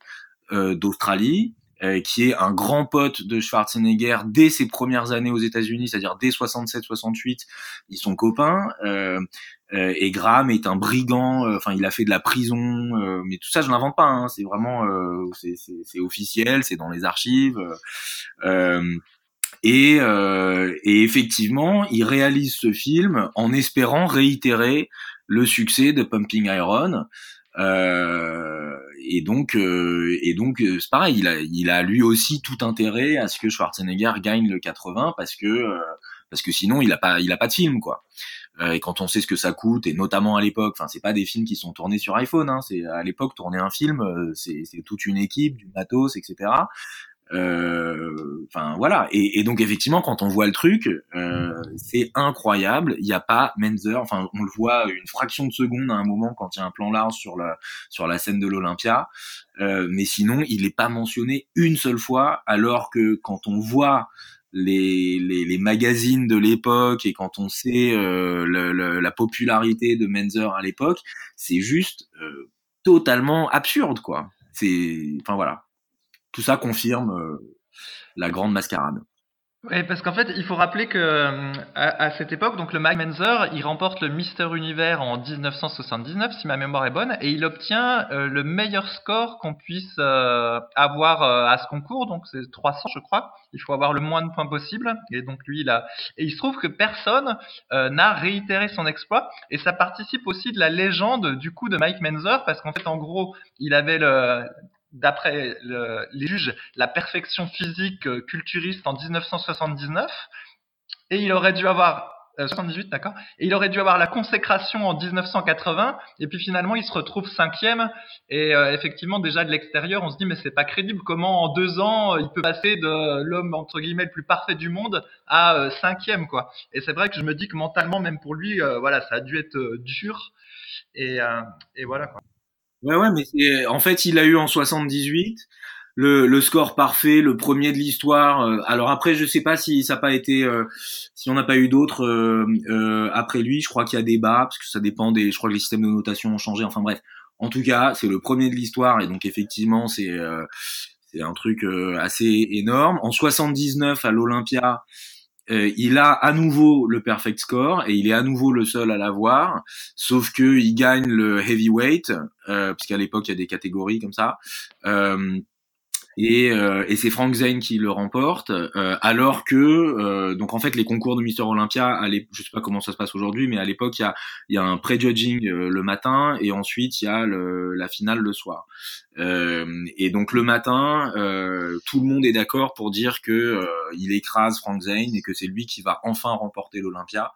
Speaker 2: d'Australie qui est un grand pote de Schwarzenegger dès ses premières années aux États-Unis c'est-à-dire dès 67 68 ils sont copains et Graham est un brigand enfin il a fait de la prison mais tout ça je l'invente pas hein, c'est vraiment c'est officiel c'est dans les archives et, euh, et, effectivement, il réalise ce film en espérant réitérer le succès de Pumping Iron. Euh, et donc, euh, et donc, euh, c'est pareil. Il a, il a lui aussi tout intérêt à ce que Schwarzenegger gagne le 80 parce que, euh, parce que sinon, il a pas, il a pas de film, quoi. et quand on sait ce que ça coûte, et notamment à l'époque, enfin, c'est pas des films qui sont tournés sur iPhone. Hein, c'est à l'époque tourner un film, c'est toute une équipe, du matos, etc. Euh, enfin voilà. Et, donc effectivement, quand on voit le truc, euh, c'est incroyable. Il n'y a pas Menzer. Enfin, on le voit une fraction de seconde à un moment quand il y a un plan large sur la sur la scène de l'Olympia. Euh, mais sinon, il n'est pas mentionné une seule fois. Alors que quand on voit les, les, magazines de l'époque et quand on sait la popularité de Menzer à l'époque, c'est juste totalement absurde, quoi. C'est, enfin voilà tout ça confirme euh, la grande mascarade.
Speaker 3: Oui, parce qu'en fait, il faut rappeler que euh, à, cette époque, donc le Mike Menzer, il remporte le Mister Univers en 1979, si ma mémoire est bonne, et il obtient euh, le meilleur score qu'on puisse avoir à ce concours, donc c'est 300, je crois. Il faut avoir le moins de points possible, et donc lui, il a. Et il se trouve que personne n'a réitéré son exploit, et ça participe aussi de la légende du coup de Mike Menzer, parce qu'en fait, en gros, il avait le d'après les juges, la perfection physique euh, culturiste en 1979, et il aurait dû avoir 78, euh, d'accord. Et il aurait dû avoir la consécration en 1980, et puis finalement il se retrouve cinquième. Et euh, effectivement, déjà de l'extérieur, on se dit mais c'est pas crédible. Comment en deux ans il peut passer de l'homme entre guillemets le plus parfait du monde à cinquième, quoi. Et c'est vrai que je me dis que mentalement, même pour lui, voilà, ça a dû être dur. Et, et voilà quoi.
Speaker 2: Ouais, ouais, mais c'est, en fait, il a eu en 78 le, le score parfait, le premier de l'histoire. Euh, alors après, je sais pas si ça pas été, euh, si on n'a pas eu d'autres euh, après lui. Je crois qu'il y a des bas parce que ça dépend des. Je crois que les systèmes de notation ont changé. Enfin bref. En tout cas, c'est le premier de l'histoire et donc effectivement, c'est c'est un truc assez énorme. En 79 à l'Olympia, euh, il a à nouveau le perfect score et il est à nouveau le seul à l'avoir, sauf que il gagne le heavyweight, euh, puisqu'à l'époque il y a des catégories comme ça. Euh, et, euh, et c'est Frank Zane qui le remporte, euh, alors que euh, donc en fait les concours de Mister Olympia, je sais pas comment ça se passe aujourd'hui, mais à l'époque il y a, y a un pré-judging le matin et ensuite il y a le, la finale le soir. Et donc le matin, tout le monde est d'accord pour dire que il écrase Frank Zane et que c'est lui qui va enfin remporter l'Olympia.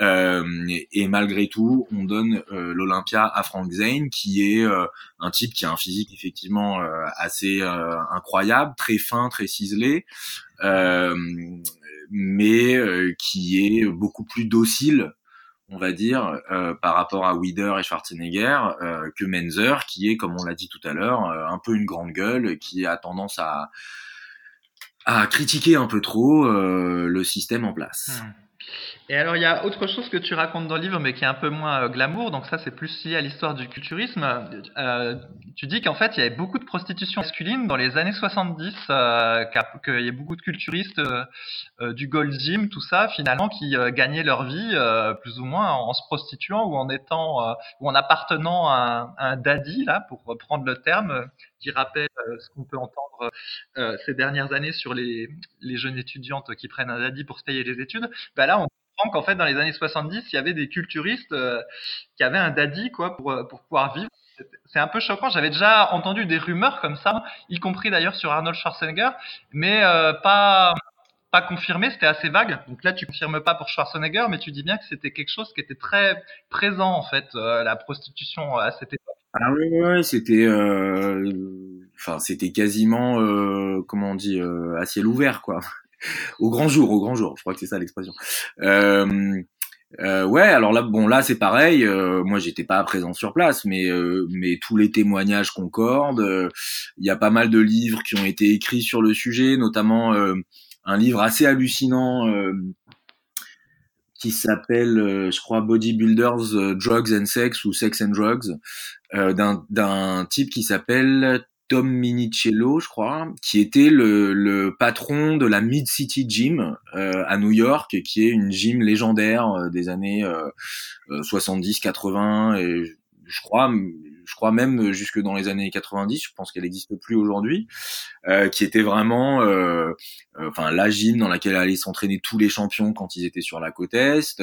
Speaker 2: Euh, et, malgré tout, on donne euh, l'Olympia à Frank Zane, qui est euh, un type qui a un physique effectivement assez incroyable, très fin, très ciselé, mais qui est beaucoup plus docile on va dire, par rapport à Wider et Schwarzenegger, que Menzer, qui est, comme on l'a dit tout à l'heure, un peu une grande gueule, qui a tendance à, à critiquer un peu trop le système en place.
Speaker 3: Et alors, il y a autre chose que tu racontes dans le livre, mais qui est un peu moins euh, glamour, donc ça, c'est plus lié à l'histoire du culturisme. Euh, tu dis qu'en fait, il y avait beaucoup de prostitution masculine dans les années 70, euh, qu'il y a beaucoup de culturistes du Gold Gym, tout ça, finalement, qui gagnaient leur vie plus ou moins en, se prostituant ou en étant ou en appartenant à un, daddy, là, pour reprendre le terme, qui rappelle ce qu'on peut entendre ces dernières années sur les, jeunes étudiantes qui prennent un daddy pour se payer les études. Ben là, on qu'en fait, dans les années 70, il y avait des culturistes euh, qui avaient un daddy quoi pour, euh, pour pouvoir vivre. C'est un peu choquant. J'avais déjà entendu des rumeurs comme ça, y compris d'ailleurs sur Arnold Schwarzenegger, mais euh, pas pas confirmé. C'était assez vague. Donc là, tu confirmes pas pour Schwarzenegger, mais tu dis bien que c'était quelque chose qui était très présent en fait, la prostitution à cette époque.
Speaker 2: Ah oui, c'était, c'était quasiment, comment on dit, à ciel ouvert, quoi au grand jour, au grand jour. Je crois que c'est ça l'expression. Euh, euh, ouais, alors là, bon, là c'est pareil. Euh, moi, j'étais pas présent sur place, mais euh, mais tous les témoignages concordent. Il y a pas mal de livres qui ont été écrits sur le sujet, notamment un livre assez hallucinant qui s'appelle, je crois, Bodybuilders, Drugs and Sex ou Sex and Drugs, d'un d'un type qui s'appelle Tom Minicello, je crois, qui était le, patron de la Mid City Gym euh, à New York, qui est une gym légendaire euh, des années 70-80 euh, et je crois, je crois même jusque dans les années 90. Je pense qu'elle n'existe plus aujourd'hui, qui était vraiment, enfin la gym dans laquelle allaient s'entraîner tous les champions quand ils étaient sur la côte est,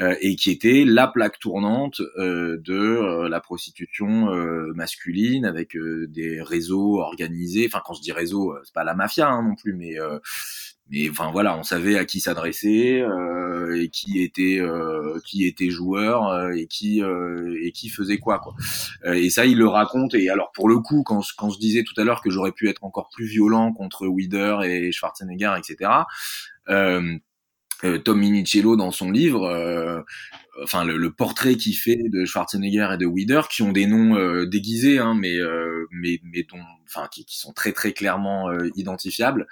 Speaker 2: euh, et qui était la plaque tournante euh, de euh, la prostitution masculine avec des réseaux organisés. Enfin, quand je dis réseau, c'est pas la mafia hein, non plus, mais mais enfin voilà, on savait à qui s'adresser et qui était qui était joueur et qui et qui faisait quoi quoi. et ça, il le raconte. Et alors pour le coup, quand quand je disais tout à l'heure que j'aurais pu être encore plus violent contre Wider et Schwarzenegger, etc. Euh, euh, Tom Minicello dans son livre, euh, enfin le, portrait qu'il fait de Schwarzenegger et de Wider, qui ont des noms euh, déguisés, hein, mais mais mais dont, enfin qui, qui, sont très très clairement identifiables.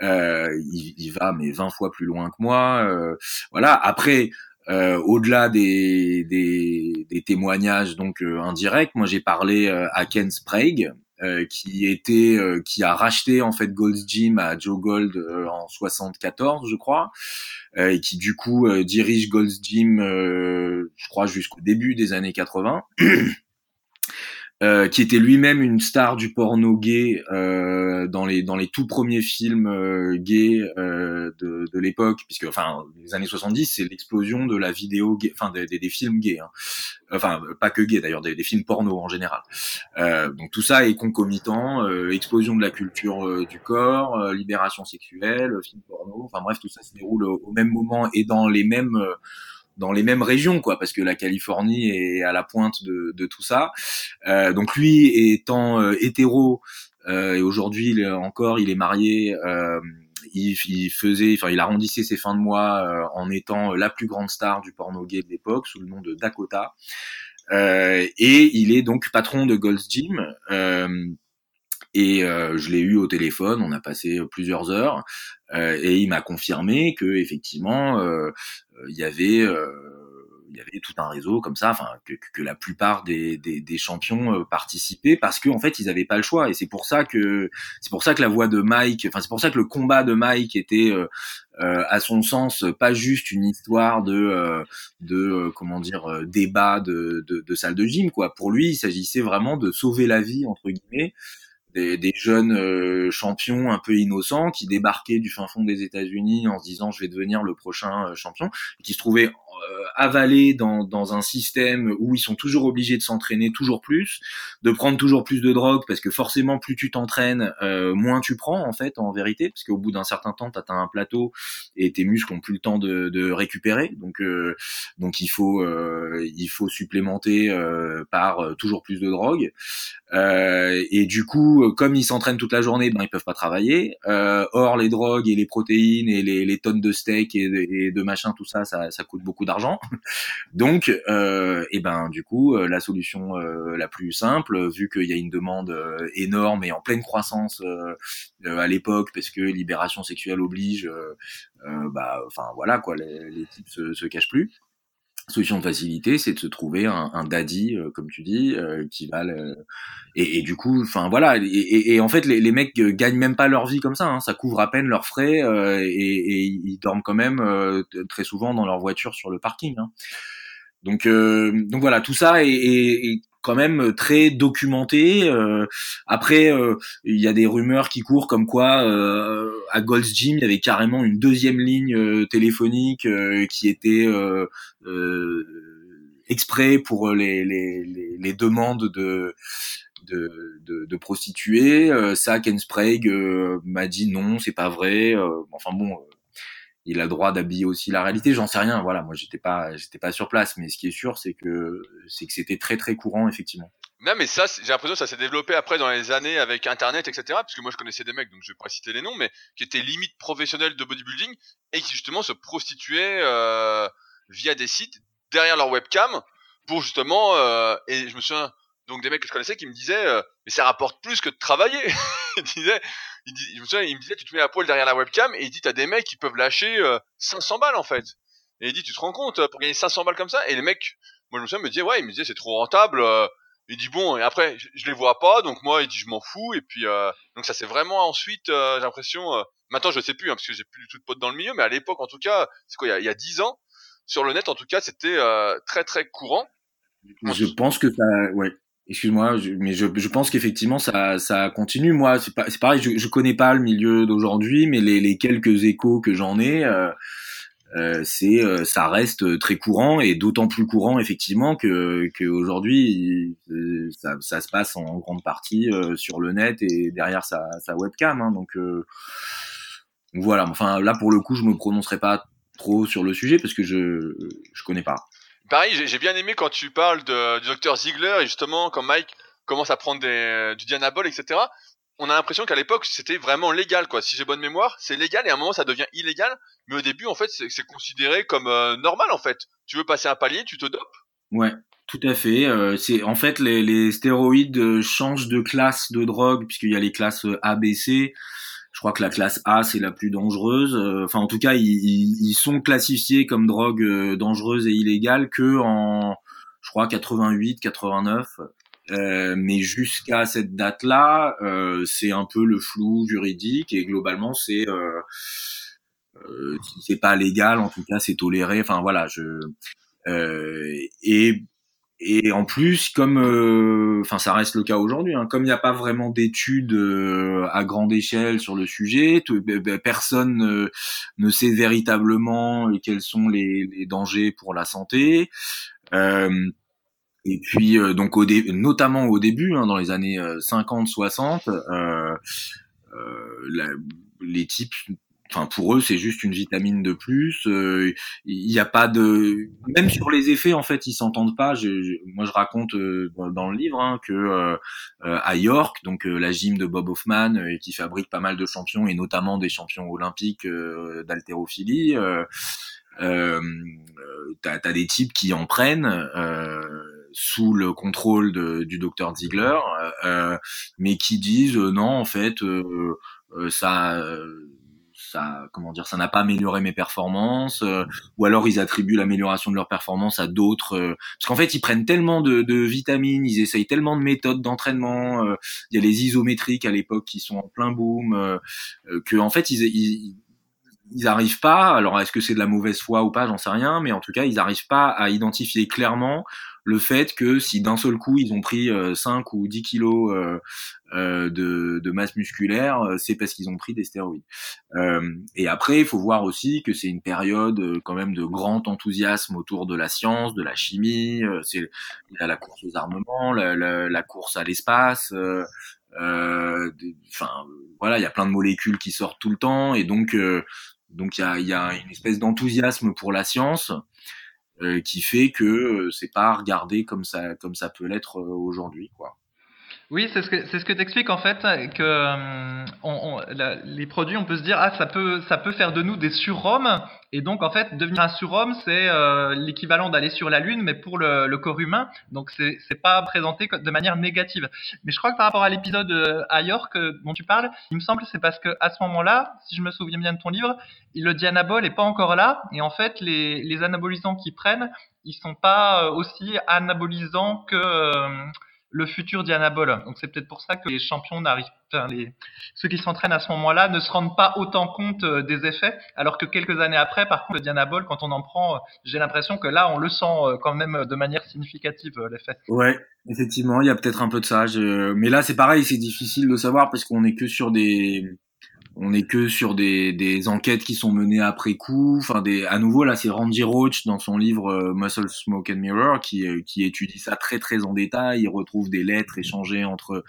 Speaker 2: Il, il, va mais 20 fois plus loin que moi. voilà. Après. au-delà des, des, des, témoignages donc indirects, moi j'ai parlé à Ken Sprague, euh, qui était euh, qui a racheté en fait Gold's Gym à Joe Gold euh, en 74 je crois et qui du coup dirige Gold's Gym je crois jusqu'au début des années 80 Euh, qui était lui-même une star du porno gay euh, dans les dans les tout premiers films euh, gays euh, de, de l'époque, puisque enfin les années 70 c'est l'explosion de la vidéo gay, enfin des, des, films gays, hein. enfin pas que gays d'ailleurs, des, des, films porno en général. donc tout ça est concomitant, explosion de la culture du corps, libération sexuelle, film porno, enfin bref tout ça se déroule au, au même moment et dans les mêmes dans les mêmes régions, quoi, parce que la Californie est à la pointe de, de tout ça. Euh, donc lui étant euh, hétéro euh, et aujourd'hui encore, il est marié. Euh, il, il, faisait, enfin, il arrondissait ses fins de mois euh, en étant la plus grande star du porno gay de l'époque, sous le nom de Dakota. et il est donc patron de Gold's Gym. Et euh, je l'ai eu au téléphone, on a passé plusieurs heures, euh, et il m'a confirmé que effectivement euh, il y avait il y avait tout un réseau comme ça, enfin que, que la plupart des, des, des champions participaient parce qu'en en fait ils n'avaient pas le choix et c'est pour ça que c'est pour ça que la voix de Mike, enfin c'est pour ça que le combat de Mike était euh, à son sens pas juste une histoire de de comment dire débat de, de, de salle de gym quoi. Pour lui il s'agissait vraiment de sauver la vie entre guillemets des, jeunes euh, champions un peu innocents qui débarquaient du fin fond des États-Unis en se disant je vais devenir le prochain euh, champion et qui se trouvaient avalés dans, dans un système où ils sont toujours obligés de s'entraîner toujours plus, de prendre toujours plus de drogue parce que forcément plus tu t'entraînes, euh, moins tu prends en fait en vérité, parce qu'au bout d'un certain temps tu atteins un plateau et tes muscles ont plus le temps de, de récupérer, donc euh, donc il faut euh, il faut supplémenter par toujours plus de drogue et du coup comme ils s'entraînent toute la journée, ben ils peuvent pas travailler. or les drogues et les protéines et les, les tonnes de steak et de, et de machin tout ça, ça, ça coûte beaucoup d'argent. Donc, euh, et ben du coup, euh, la solution euh, la plus simple, vu qu'il y a une demande énorme et en pleine croissance à l'époque, parce que libération sexuelle oblige, bah, enfin voilà quoi, les, types se cachent plus solution de facilité, c'est de se trouver un, un daddy, comme tu dis, qui va le... et, et, du coup, enfin voilà, et, et, en fait les, les, mecs gagnent même pas leur vie comme ça, hein, ça couvre à peine leurs frais euh, et, ils dorment quand même très souvent dans leur voiture sur le parking. Hein. Donc, euh, donc voilà, tout ça est, est, quand même très documenté. Euh, après, euh, il y a des rumeurs qui courent comme quoi à Gold's Gym, il y avait carrément une deuxième ligne téléphonique qui était exprès pour les, les, les, les demandes de de, de, de prostituées. ça, Ken Sprague m'a dit non, c'est pas vrai. enfin bon, il a le droit d'habiller aussi la réalité. J'en sais rien. Voilà, moi j'étais pas, j'étais pas sur place, mais ce qui est sûr, c'est que c'est que c'était très très courant effectivement.
Speaker 1: Non, mais ça, j'ai l'impression que ça s'est développé après dans les années avec Internet, etc. Parce que moi, je connaissais des mecs, donc je vais pas citer les noms, mais qui étaient limite professionnels de bodybuilding et qui justement se prostituaient euh, via des sites derrière leur webcam pour justement. Euh, et je me souviens donc des mecs que je connaissais qui me disaient, euh, mais ça rapporte plus que de travailler. Ils disaient, il, je me disait, tu te mets à poil derrière la webcam et il dit, t'as des mecs qui peuvent lâcher 500 euh, balles en fait. Et il dit, tu te rends compte, euh, pour gagner 500 balles comme ça? Et les mecs, moi je me souviens, me disait, ouais, il me disait, c'est trop rentable. Euh. il dit, bon, et après, je, les vois pas, donc moi, il dit, je m'en fous. Et puis, donc ça c'est vraiment ensuite, j'ai l'impression, maintenant je sais plus, hein, parce que j'ai plus du tout de potes dans le milieu, mais à l'époque, en tout cas, c'est quoi, il y, a, il y a 10 ans, sur le net, en tout cas, c'était très très courant.
Speaker 2: Je pense que ça, ouais, Excuse-moi, mais je, je pense qu'effectivement ça, ça continue. Moi, c'est, pas, c'est pareil, je, je connais pas le milieu d'aujourd'hui, mais les, les quelques échos que j'en ai, euh, euh, c'est euh, ça reste très courant et d'autant plus courant effectivement que qu'aujourd'hui ça, ça se passe en grande partie sur le net et derrière sa, sa webcam. Hein, donc voilà. Enfin là pour le coup, je me prononcerai pas trop sur le sujet parce que je je connais pas.
Speaker 1: Pareil, j'ai bien aimé quand tu parles de, du docteur Ziegler et justement quand Mike commence à prendre des, du dianabol, etc. On a l'impression qu'à l'époque c'était vraiment légal, quoi. Si j'ai bonne mémoire, c'est légal et à un moment ça devient illégal. Mais au début, en fait, c'est considéré comme euh, normal, en fait. Tu veux passer un palier, tu te dopes.
Speaker 2: Ouais, tout à fait. Euh, c'est en fait les, les stéroïdes changent de classe de drogue puisqu'il y a les classes A, B, C je crois que la classe A c'est la plus dangereuse. Euh, enfin, en tout cas, ils, sont classifiés comme drogue euh, dangereuse et illégale que en, je crois, 88, 89. Euh, mais jusqu'à cette date-là, euh, c'est un peu le flou juridique et globalement, c'est euh, c'est pas légal, en tout cas, c'est toléré. Enfin voilà, je et et en plus, comme, euh, enfin, ça reste le cas aujourd'hui, hein, comme il n'y a pas vraiment d'études euh, à grande échelle sur le sujet, personne ne sait véritablement quels sont les, dangers pour la santé. Euh, et puis, donc, notamment au début, hein, dans les années 50-60, les types enfin pour eux c'est juste une vitamine de plus euh, il n'y a pas de même sur les effets en fait ils s'entendent pas. Je, moi je raconte euh, dans, le livre hein, que euh, à York donc la gym de Bob Hoffman qui fabrique pas mal de champions et notamment des champions olympiques d'haltérophilie euh, t'as as des types qui en prennent sous le contrôle de, du docteur Ziegler mais qui disent non en fait ça ça comment dire ça n'a pas amélioré mes performances euh, ou alors ils attribuent l'amélioration de leurs performances à d'autres euh, parce qu'en fait ils prennent tellement de, de, vitamines ils essayent tellement de méthodes d'entraînement euh, il y a les isométriques à l'époque qui sont en plein boom que en fait ils, ils ils arrivent pas, alors est-ce que c'est de la mauvaise foi ou pas, j'en sais rien, mais en tout cas, ils n'arrivent pas à identifier clairement le fait que si d'un seul coup ils ont pris 5 ou 10 kilos de, de, masse musculaire, c'est parce qu'ils ont pris des stéroïdes. et après, il faut voir aussi que c'est une période quand même de grand enthousiasme autour de la science, de la chimie. c'est la course aux armements, la, la, la course à l'espace. Enfin, voilà, il y a plein de molécules qui sortent tout le temps, et donc donc il y a, y a, une espèce d'enthousiasme pour la science euh, qui fait que euh, c'est pas regardé comme ça comme ça peut l'être euh, aujourd'hui quoi.
Speaker 3: Oui, c'est ce que c'est ce que t'expliques en fait que euh, on, les produits, on peut se dire ah ça peut ça peut faire de nous des surhommes. Et donc en fait devenir un surhomme c'est euh, l'équivalent d'aller sur la lune mais pour le, le corps humain. Donc c'est c'est pas présenté de manière négative. Mais je crois que par rapport à l'épisode euh, à York dont tu parles, il me semble c'est parce que à ce moment-là, si je me souviens bien de ton livre, le dianabol est pas encore là. Et en fait les les anabolisants qu'ils prennent, ils sont pas aussi anabolisants que le futur Dianabol. Donc c'est peut-être pour ça que les champions n'arrivent, enfin, ceux qui s'entraînent à ce moment-là ne se rendent pas autant compte euh, des effets, alors que quelques années après, par contre, le Dianabol, quand on en prend, euh, j'ai l'impression que là, on le sent euh, quand même de manière significative l'effet.
Speaker 2: Ouais, effectivement, il y a peut-être un peu de ça. Mais là, c'est pareil, c'est difficile de savoir parce qu'on est que sur des on n'est que sur des, des, enquêtes qui sont menées après coup. Enfin, des, à nouveau, là, c'est Randy Roach dans son livre euh, Muscle, Smoke and Mirror qui, euh, qui étudie ça très très en détail. Il retrouve des lettres échangées entre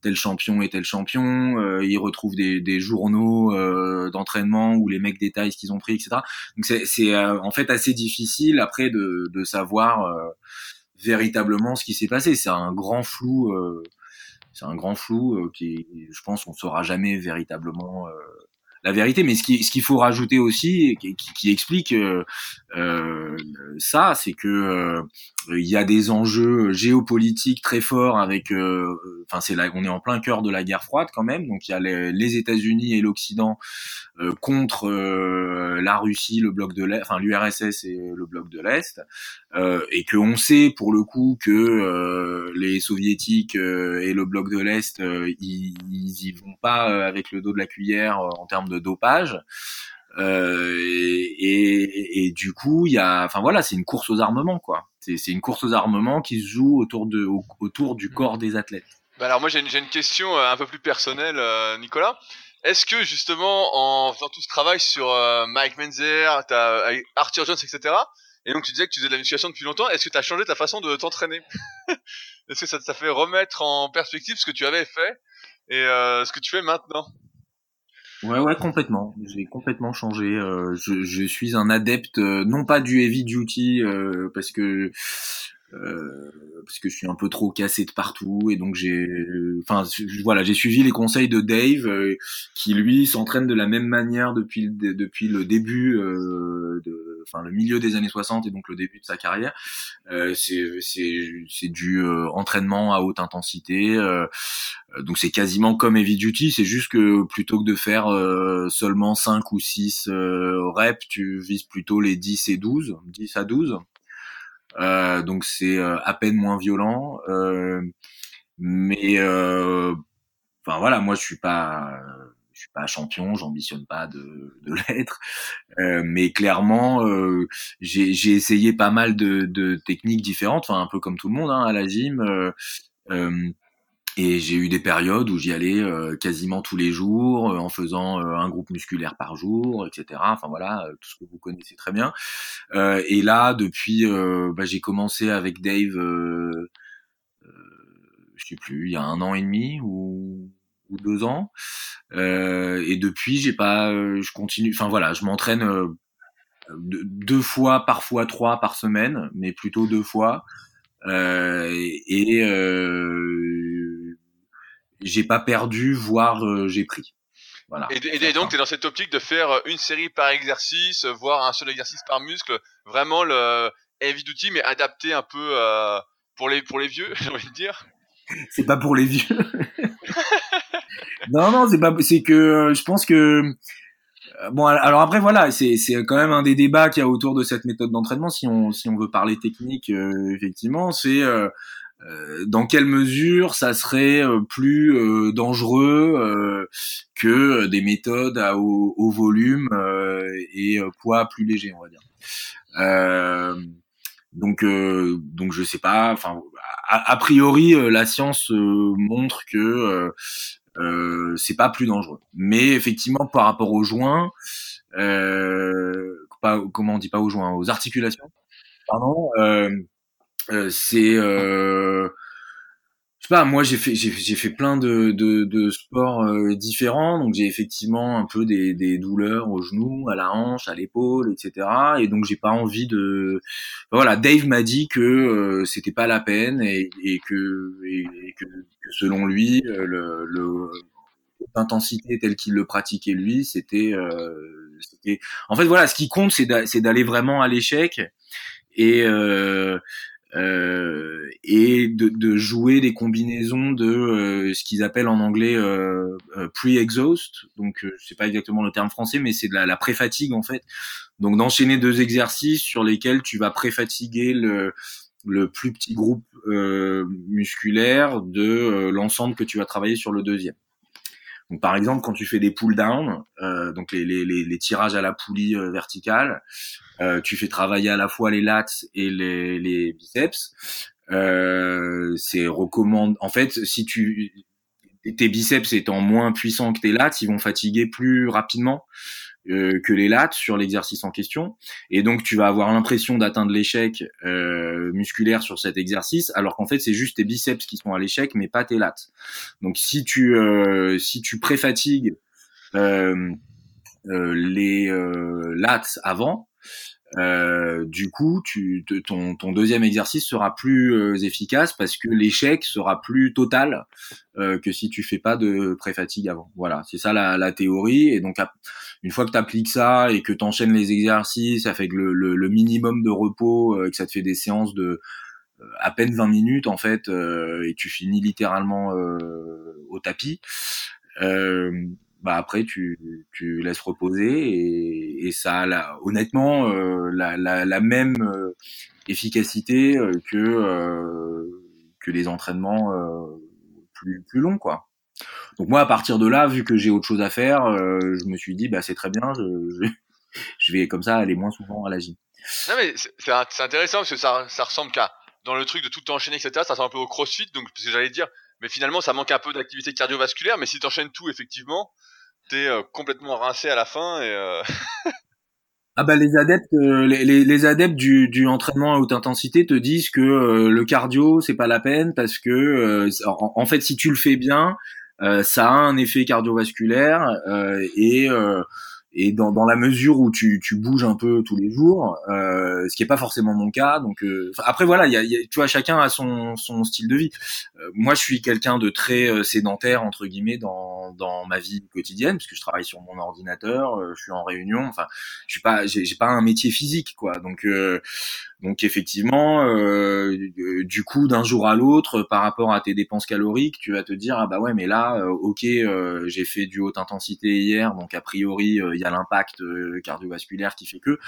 Speaker 2: tel champion et tel champion. Euh, il retrouve des, des journaux d'entraînement où les mecs détaillent ce qu'ils ont pris, etc. Donc c'est en fait assez difficile après de, de savoir véritablement ce qui s'est passé. C'est un grand flou c'est un grand flou euh, qui, je pense, on saura jamais véritablement euh, la vérité. Mais ce qu'il ce qu'il faut rajouter aussi, qui, explique euh, ça, c'est que il y a des enjeux géopolitiques très forts avec. Enfin, c'est là, on est en plein cœur de la guerre froide quand même. Donc il y a les, États-Unis et l'Occident contre la Russie, le bloc de l'Est, enfin l'URSS et le bloc de l'Est, et que on sait pour le coup que les soviétiques et le bloc de l'Est, ils, ils y vont pas avec le dos de la cuillère en termes de dopage. Euh, et, et, du coup, il y a, enfin voilà, c'est une course aux armements, quoi. C'est une course aux armements qui se joue autour de, autour du corps des athlètes.
Speaker 1: Bah alors moi j'ai une, une, question euh, un peu plus personnelle, euh, Nicolas. Est-ce que justement en faisant tout ce travail sur Mike Menzer, Arthur Jones, etc. Et donc tu disais que tu faisais de la musculation depuis longtemps. Est-ce que tu as changé ta façon de t'entraîner Est-ce que ça t'a fait remettre en perspective ce que tu avais fait et ce que tu fais maintenant?
Speaker 2: Ouais, ouais, complètement. J'ai complètement changé. Euh, je, je, suis un adepte, euh, non pas du heavy duty, euh, parce que euh, parce que je suis un peu trop cassé de partout et donc j'ai enfin voilà j'ai suivi les conseils de Dave euh, qui lui s'entraîne de la même manière depuis le, depuis le début euh, de enfin le milieu des années 60 et donc le début de sa carrière c'est c'est c'est du entraînement à haute intensité donc c'est quasiment comme heavy duty c'est juste que plutôt que de faire seulement 5 ou 6 reps tu vises plutôt les 10 et 12 10 à 12 euh, donc c'est euh, à peine moins violent. Euh, mais enfin voilà, moi je suis pas suis pas champion, j'ambitionne pas de, de l'être, euh, mais clairement euh, j'ai essayé pas mal de, de, techniques différentes, enfin un peu comme tout le monde hein, à la gym. Euh, et j'ai eu des périodes où j'y allais euh, quasiment tous les jours, euh, en faisant euh, un groupe musculaire par jour, etc. Enfin voilà, tout ce que vous connaissez très bien. et là, depuis, bah, j'ai commencé avec Dave, je sais plus, il y a un an et demi ou, ou deux ans. et depuis, j'ai pas, je continue. Enfin voilà, je m'entraîne deux fois, parfois trois par semaine, mais plutôt deux fois. Euh, et euh, j'ai pas perdu, voire euh, j'ai pris.
Speaker 1: Voilà. Et, donc, tu es dans cette optique de faire une série par exercice, voire un seul exercice par muscle, vraiment le heavy duty, mais adapté un peu pour les pour les vieux, j'ai envie de dire.
Speaker 2: C'est pas pour les vieux. non, non, c'est pas. C'est que je pense que euh, bon, alors après voilà, c'est quand même un des débats qu'il y a autour de cette méthode d'entraînement. Si on si on veut parler technique, euh, effectivement, c'est euh, dans quelle mesure ça serait plus dangereux que des méthodes à haut, volume et poids plus léger, on va dire. donc donc je sais pas. Enfin, a, priori, la science montre que c'est pas plus dangereux. Mais effectivement, par rapport aux joints, pas comment on dit pas aux joints, aux articulations, pardon, c'est je sais pas, moi j'ai fait j'ai fait plein de de, de sports euh, différents, donc j'ai effectivement un peu des, des douleurs au genou, à la hanche, à l'épaule, etc. Et donc j'ai pas envie de voilà, Dave m'a dit que euh, c'était pas la peine et, et que et, que, selon lui euh, le, le l'intensité telle qu'il le pratiquait lui, c'était c'était en fait voilà, ce qui compte c'est d'aller vraiment à l'échec et euh, euh, et de, de, jouer des combinaisons de euh, ce qu'ils appellent en anglais euh, euh pre-exhaust. Donc, je sais pas exactement le terme français, mais c'est de la, la pré-fatigue en fait. Donc, d'enchaîner deux exercices sur lesquels tu vas pré-fatiguer le, le plus petit groupe musculaire de l'ensemble que tu vas travailler sur le deuxième. Donc, par exemple, quand tu fais des pull down, euh, donc les, les, les, tirages à la poulie verticale, euh, tu fais travailler à la fois les lats et les, les biceps. Euh, c'est recommande. En fait, si tu tes biceps étant moins puissants que tes lats, ils vont fatiguer plus rapidement euh, que les lats sur l'exercice en question. Et donc, tu vas avoir l'impression d'atteindre l'échec euh, musculaire sur cet exercice, alors qu'en fait, c'est juste tes biceps qui sont à l'échec, mais pas tes lats. Donc, si tu euh, si tu préfatigues euh, les lats avant, euh, du coup, tu, ton, ton, deuxième exercice sera plus euh, efficace parce que l'échec sera plus total euh, que si tu fais pas de pré-fatigue avant. Voilà, c'est ça la, la, théorie. Et donc, une fois que tu appliques ça et que tu enchaînes les exercices, que le, le, le minimum de repos, euh, que ça te fait des séances de à peine 20 minutes en fait, et tu finis littéralement au tapis bah après tu, tu laisses reposer et, et ça a la, honnêtement euh, la, la, la, même euh, efficacité euh, que euh, que les entraînements plus plus longs quoi. Donc moi à partir de là, vu que j'ai autre chose à faire, je me suis dit bah c'est très bien, je, je, vais comme ça aller moins souvent à la gym.
Speaker 1: Non mais c'est intéressant parce que ça ça ressemble qu'à dans le truc de tout enchaîner etc. Ça ressemble un peu au CrossFit donc ce que j'allais dire. Mais finalement ça manque un peu d'activité cardiovasculaire. Mais si tu enchaînes tout effectivement, t'es euh, complètement rincé à la fin et euh,
Speaker 2: Ah bah les adeptes, euh, les, les, adeptes du, du entraînement à haute intensité te disent que le cardio c'est pas la peine parce que en, fait si tu le fais bien, ça a un effet cardiovasculaire et et dans, dans la mesure où tu, tu bouges un peu tous les jours, euh, ce qui est pas forcément mon cas. Donc euh, après voilà, y a, y a, tu vois, chacun a son, son style de vie. Euh, moi, je suis quelqu'un de très euh, sédentaire entre guillemets dans, dans ma vie quotidienne, puisque je travaille sur mon ordinateur, je suis en réunion. Enfin, je suis pas, j'ai pas un métier physique, quoi. Donc donc effectivement, euh, du coup, d'un jour à l'autre, par rapport à tes dépenses caloriques, tu vas te dire ah bah ouais, mais là, euh, ok, euh, j'ai fait du haute intensité hier, donc a priori il y a l'impact cardiovasculaire qui fait que.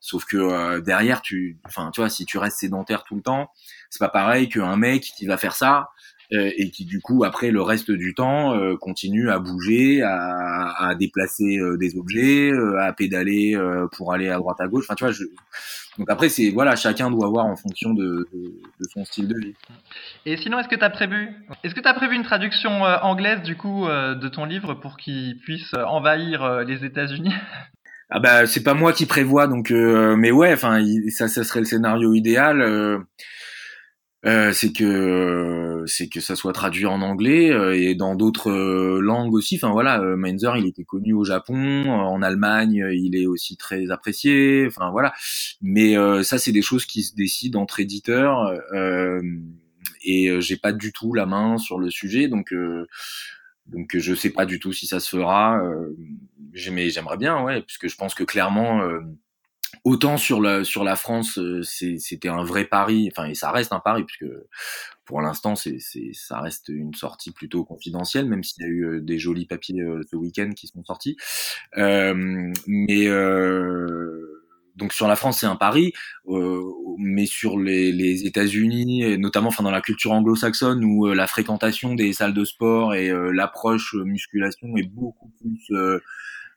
Speaker 2: Sauf que derrière, tu, enfin, tu vois, si tu restes sédentaire tout le temps, c'est pas pareil qu'un mec qui va faire ça et qui du coup après le reste du temps continue à bouger, à, à déplacer des objets, à pédaler pour aller à droite à gauche. Enfin, tu vois, je, donc après, c'est voilà, chacun doit voir en fonction de, de, son style de vie.
Speaker 3: Et sinon, est-ce que tu as prévu, est-ce que tu as prévu une traduction euh, anglaise du coup euh, de ton livre pour qu'il puisse euh, envahir les États-Unis?
Speaker 2: Ah bah c'est pas moi qui prévois donc, mais ouais, enfin ça, ça serait le scénario idéal. Euh, c'est que c'est que ça soit traduit en anglais euh, et dans d'autres euh, langues aussi. Enfin voilà, Mainzer il était connu au Japon, en Allemagne il est aussi très apprécié. Enfin voilà, mais ça c'est des choses qui se décident entre éditeurs et j'ai pas du tout la main sur le sujet donc. donc je sais pas du tout si ça se fera, j'aimerais bien, ouais, puisque je pense que clairement, autant sur la sur la France euh, c'était un vrai pari enfin et ça reste un pari puisque pour l'instant c'est ça reste une sortie plutôt confidentielle même s'il y a eu euh, des jolis papiers euh, ce week-end qui sont sortis. Mais donc sur la France c'est un pari, mais sur les, les États-Unis, notamment enfin dans la culture anglo-saxonne où la fréquentation des salles de sport et l'approche musculation est beaucoup plus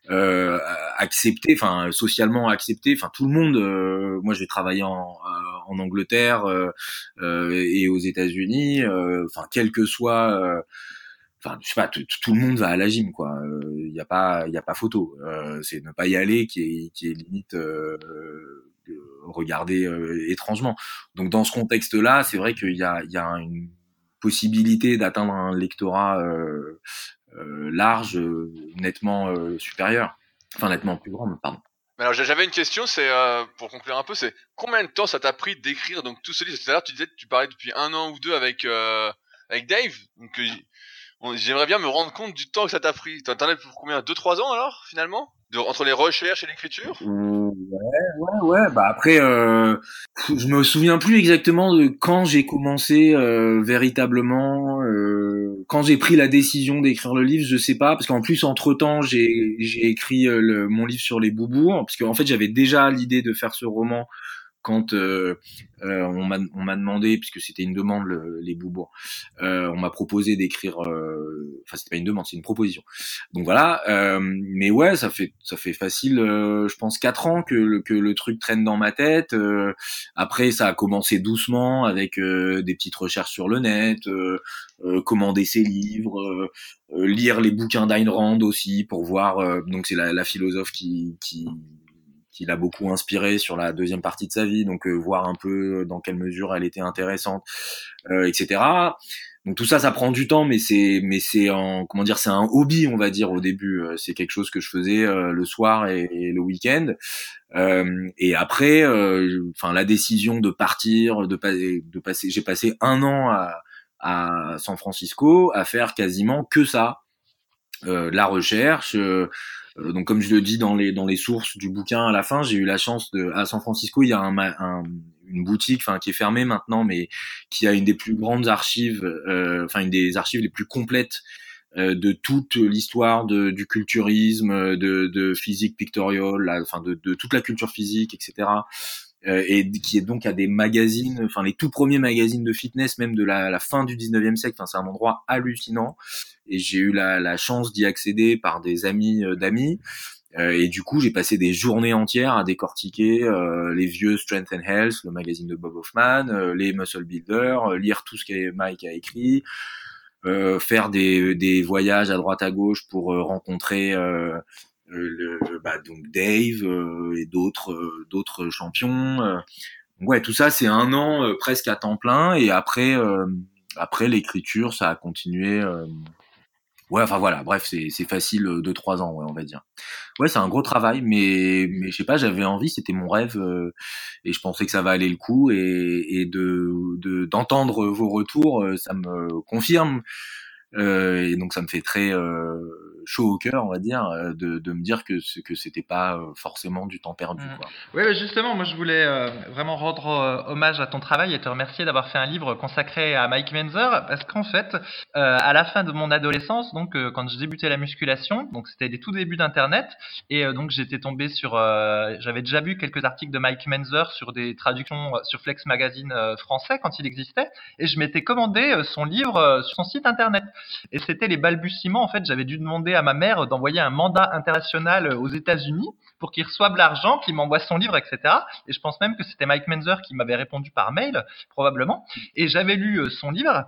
Speaker 2: euh, accepté, enfin socialement accepté. Enfin tout le monde. Euh, moi, j'ai travaillé en, en Angleterre et aux États-Unis. Enfin, quel que soit enfin je sais pas tout le monde va à la gym quoi il n'y a pas il y a pas photo c'est ne pas y aller qui est qui est limite euh, regarder étrangement donc dans ce contexte là c'est vrai qu'il y a y a une possibilité d'atteindre un lectorat euh, euh, large, euh, nettement supérieur, enfin nettement plus grand, pardon.
Speaker 1: Alors j'avais une question, c'est pour conclure un peu, c'est combien de temps ça t'a pris d'écrire donc tout ce livre? Tout à l'heure tu disais tu parlais depuis un an ou deux avec avec Dave, donc j'aimerais bien me rendre compte du temps que ça t'a pris. T'en as pour combien? Deux trois ans alors finalement? Entre les recherches et l'écriture?
Speaker 2: Ouais, ouais, ouais. Bah après, euh, je me souviens plus exactement de quand j'ai commencé euh, véritablement. Euh, quand j'ai pris la décision d'écrire le livre, je sais pas, parce qu'en plus entre temps j'ai j'ai écrit euh, le, mon livre sur les boubours, parce qu'en fait j'avais déjà l'idée de faire ce roman quand euh, euh, on m'a demandé, puisque c'était une demande les Boubours, euh, on m'a proposé d'écrire, enfin c'était pas une demande, c'est une proposition. Donc voilà, mais ouais, ça fait ça fait facile, je pense quatre ans que le, que le truc traîne dans ma tête. après, ça a commencé doucement avec des petites recherches sur le net, commander ses livres, lire les bouquins d'Ayn Rand aussi pour voir. donc c'est la, la, philosophe qui, qui qui l'a beaucoup inspiré sur la deuxième partie de sa vie, donc euh, voir un peu dans quelle mesure elle était intéressante, euh, etc. Donc tout ça, ça prend du temps, mais c'est mais c'est en comment dire, c'est un hobby, on va dire au début. Euh, c'est quelque chose que je faisais le soir et, le week-end. et après, enfin la décision de partir, de, de passer, j'ai passé un an à, à San Francisco à faire quasiment que ça, la recherche. Euh, donc comme je le dis dans les dans les sources du bouquin à la fin, j'ai eu la chance de à San Francisco, il y a un, un une boutique enfin qui est fermée maintenant mais qui a une des plus grandes archives euh, enfin une des archives les plus complètes euh, de toute l'histoire du culturisme, de, de physique pictoriale, enfin de, de, toute la culture physique, etc. Euh, et qui est donc à des magazines, enfin les tout premiers magazines de fitness, même de la, fin du 19e siècle. Enfin, c'est un endroit hallucinant. Et j'ai eu la, chance d'y accéder par des amis euh, d'amis. Euh, et du coup, j'ai passé des journées entières à décortiquer les vieux Strength and Health, le magazine de Bob Hoffman, les Muscle Builders, lire tout ce que Mike a écrit, faire des, voyages à droite à gauche pour rencontrer le, bah, donc Dave et d'autres d'autres champions. ouais, tout ça, c'est un an presque à temps plein. Et après, après l'écriture, ça a continué Ouais, enfin voilà, bref, c'est facile de trois ans, ouais, on va dire. Ouais, c'est un gros travail, mais mais je sais pas, j'avais envie, c'était mon rêve, euh, et je pensais que ça va aller le coup, et, et de d'entendre vos retours, euh, ça me confirme, euh, et donc ça me fait très chaud au cœur, on va dire, euh, de, de me dire que que c'était pas euh, forcément du temps perdu. Mmh. Quoi.
Speaker 3: Oui, justement, moi je voulais euh, vraiment rendre hommage à ton travail et te remercier d'avoir fait un livre consacré à Mike Menzer, parce qu'en fait, à la fin de mon adolescence, donc quand je débutais la musculation, donc c'était les tout débuts d'Internet, et donc j'étais tombé sur, j'avais déjà vu quelques articles de Mike Menzer sur des traductions sur Flex Magazine français quand il existait, et je m'étais commandé son livre sur son site Internet, et c'était les balbutiements. En fait, j'avais dû demander à ma mère d'envoyer un mandat international aux États-Unis pour qu'il reçoive l'argent, qu'il m'envoie son livre, etc. Et je pense même que c'était Mike Menzer qui m'avait répondu par mail, probablement. Et j'avais lu euh, son livre.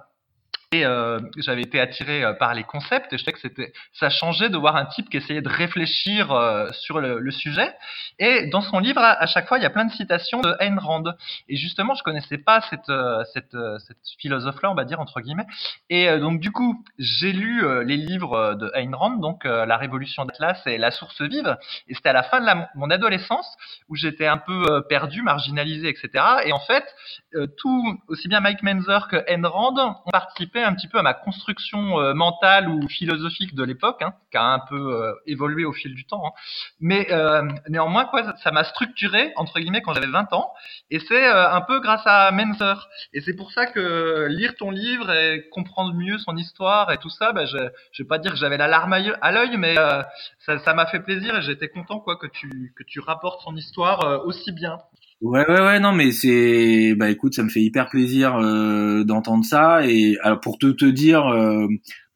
Speaker 3: Et euh, j'avais été attiré euh, par les concepts et je sais que c'était ça changeait de voir un type qui essayait de réfléchir euh, sur le, sujet. Et dans son livre, à, chaque fois, il y a plein de citations de Ayn Rand. Et justement, je connaissais pas cette cette, cette philosophe-là, on va dire entre guillemets. Et donc du coup, j'ai lu les livres de Ayn Rand, donc La Révolution d'Atlas et La Source vive. Et c'était à la fin de mon adolescence où j'étais un peu perdu, marginalisé, etc. Et en fait, tout aussi bien Mike Menzer que Ayn Rand ont participé un petit peu à ma construction euh, mentale ou philosophique de l'époque, hein, qui a un peu euh, évolué au fil du temps. Hein. Mais euh, néanmoins, quoi, ça m'a structuré entre guillemets quand j'avais 20 ans, et c'est un peu grâce à Menzer. Et c'est pour ça que lire ton livre et comprendre mieux son histoire et tout ça, bah, je, je vais pas dire que j'avais la larme à l'œil, mais ça m'a fait plaisir et j'étais content quoi que tu que tu rapportes son histoire aussi bien.
Speaker 2: Ouais, ouais, ouais, non, mais c'est, bah écoute, ça me fait hyper plaisir euh, d'entendre ça. Et alors pour te te dire, euh,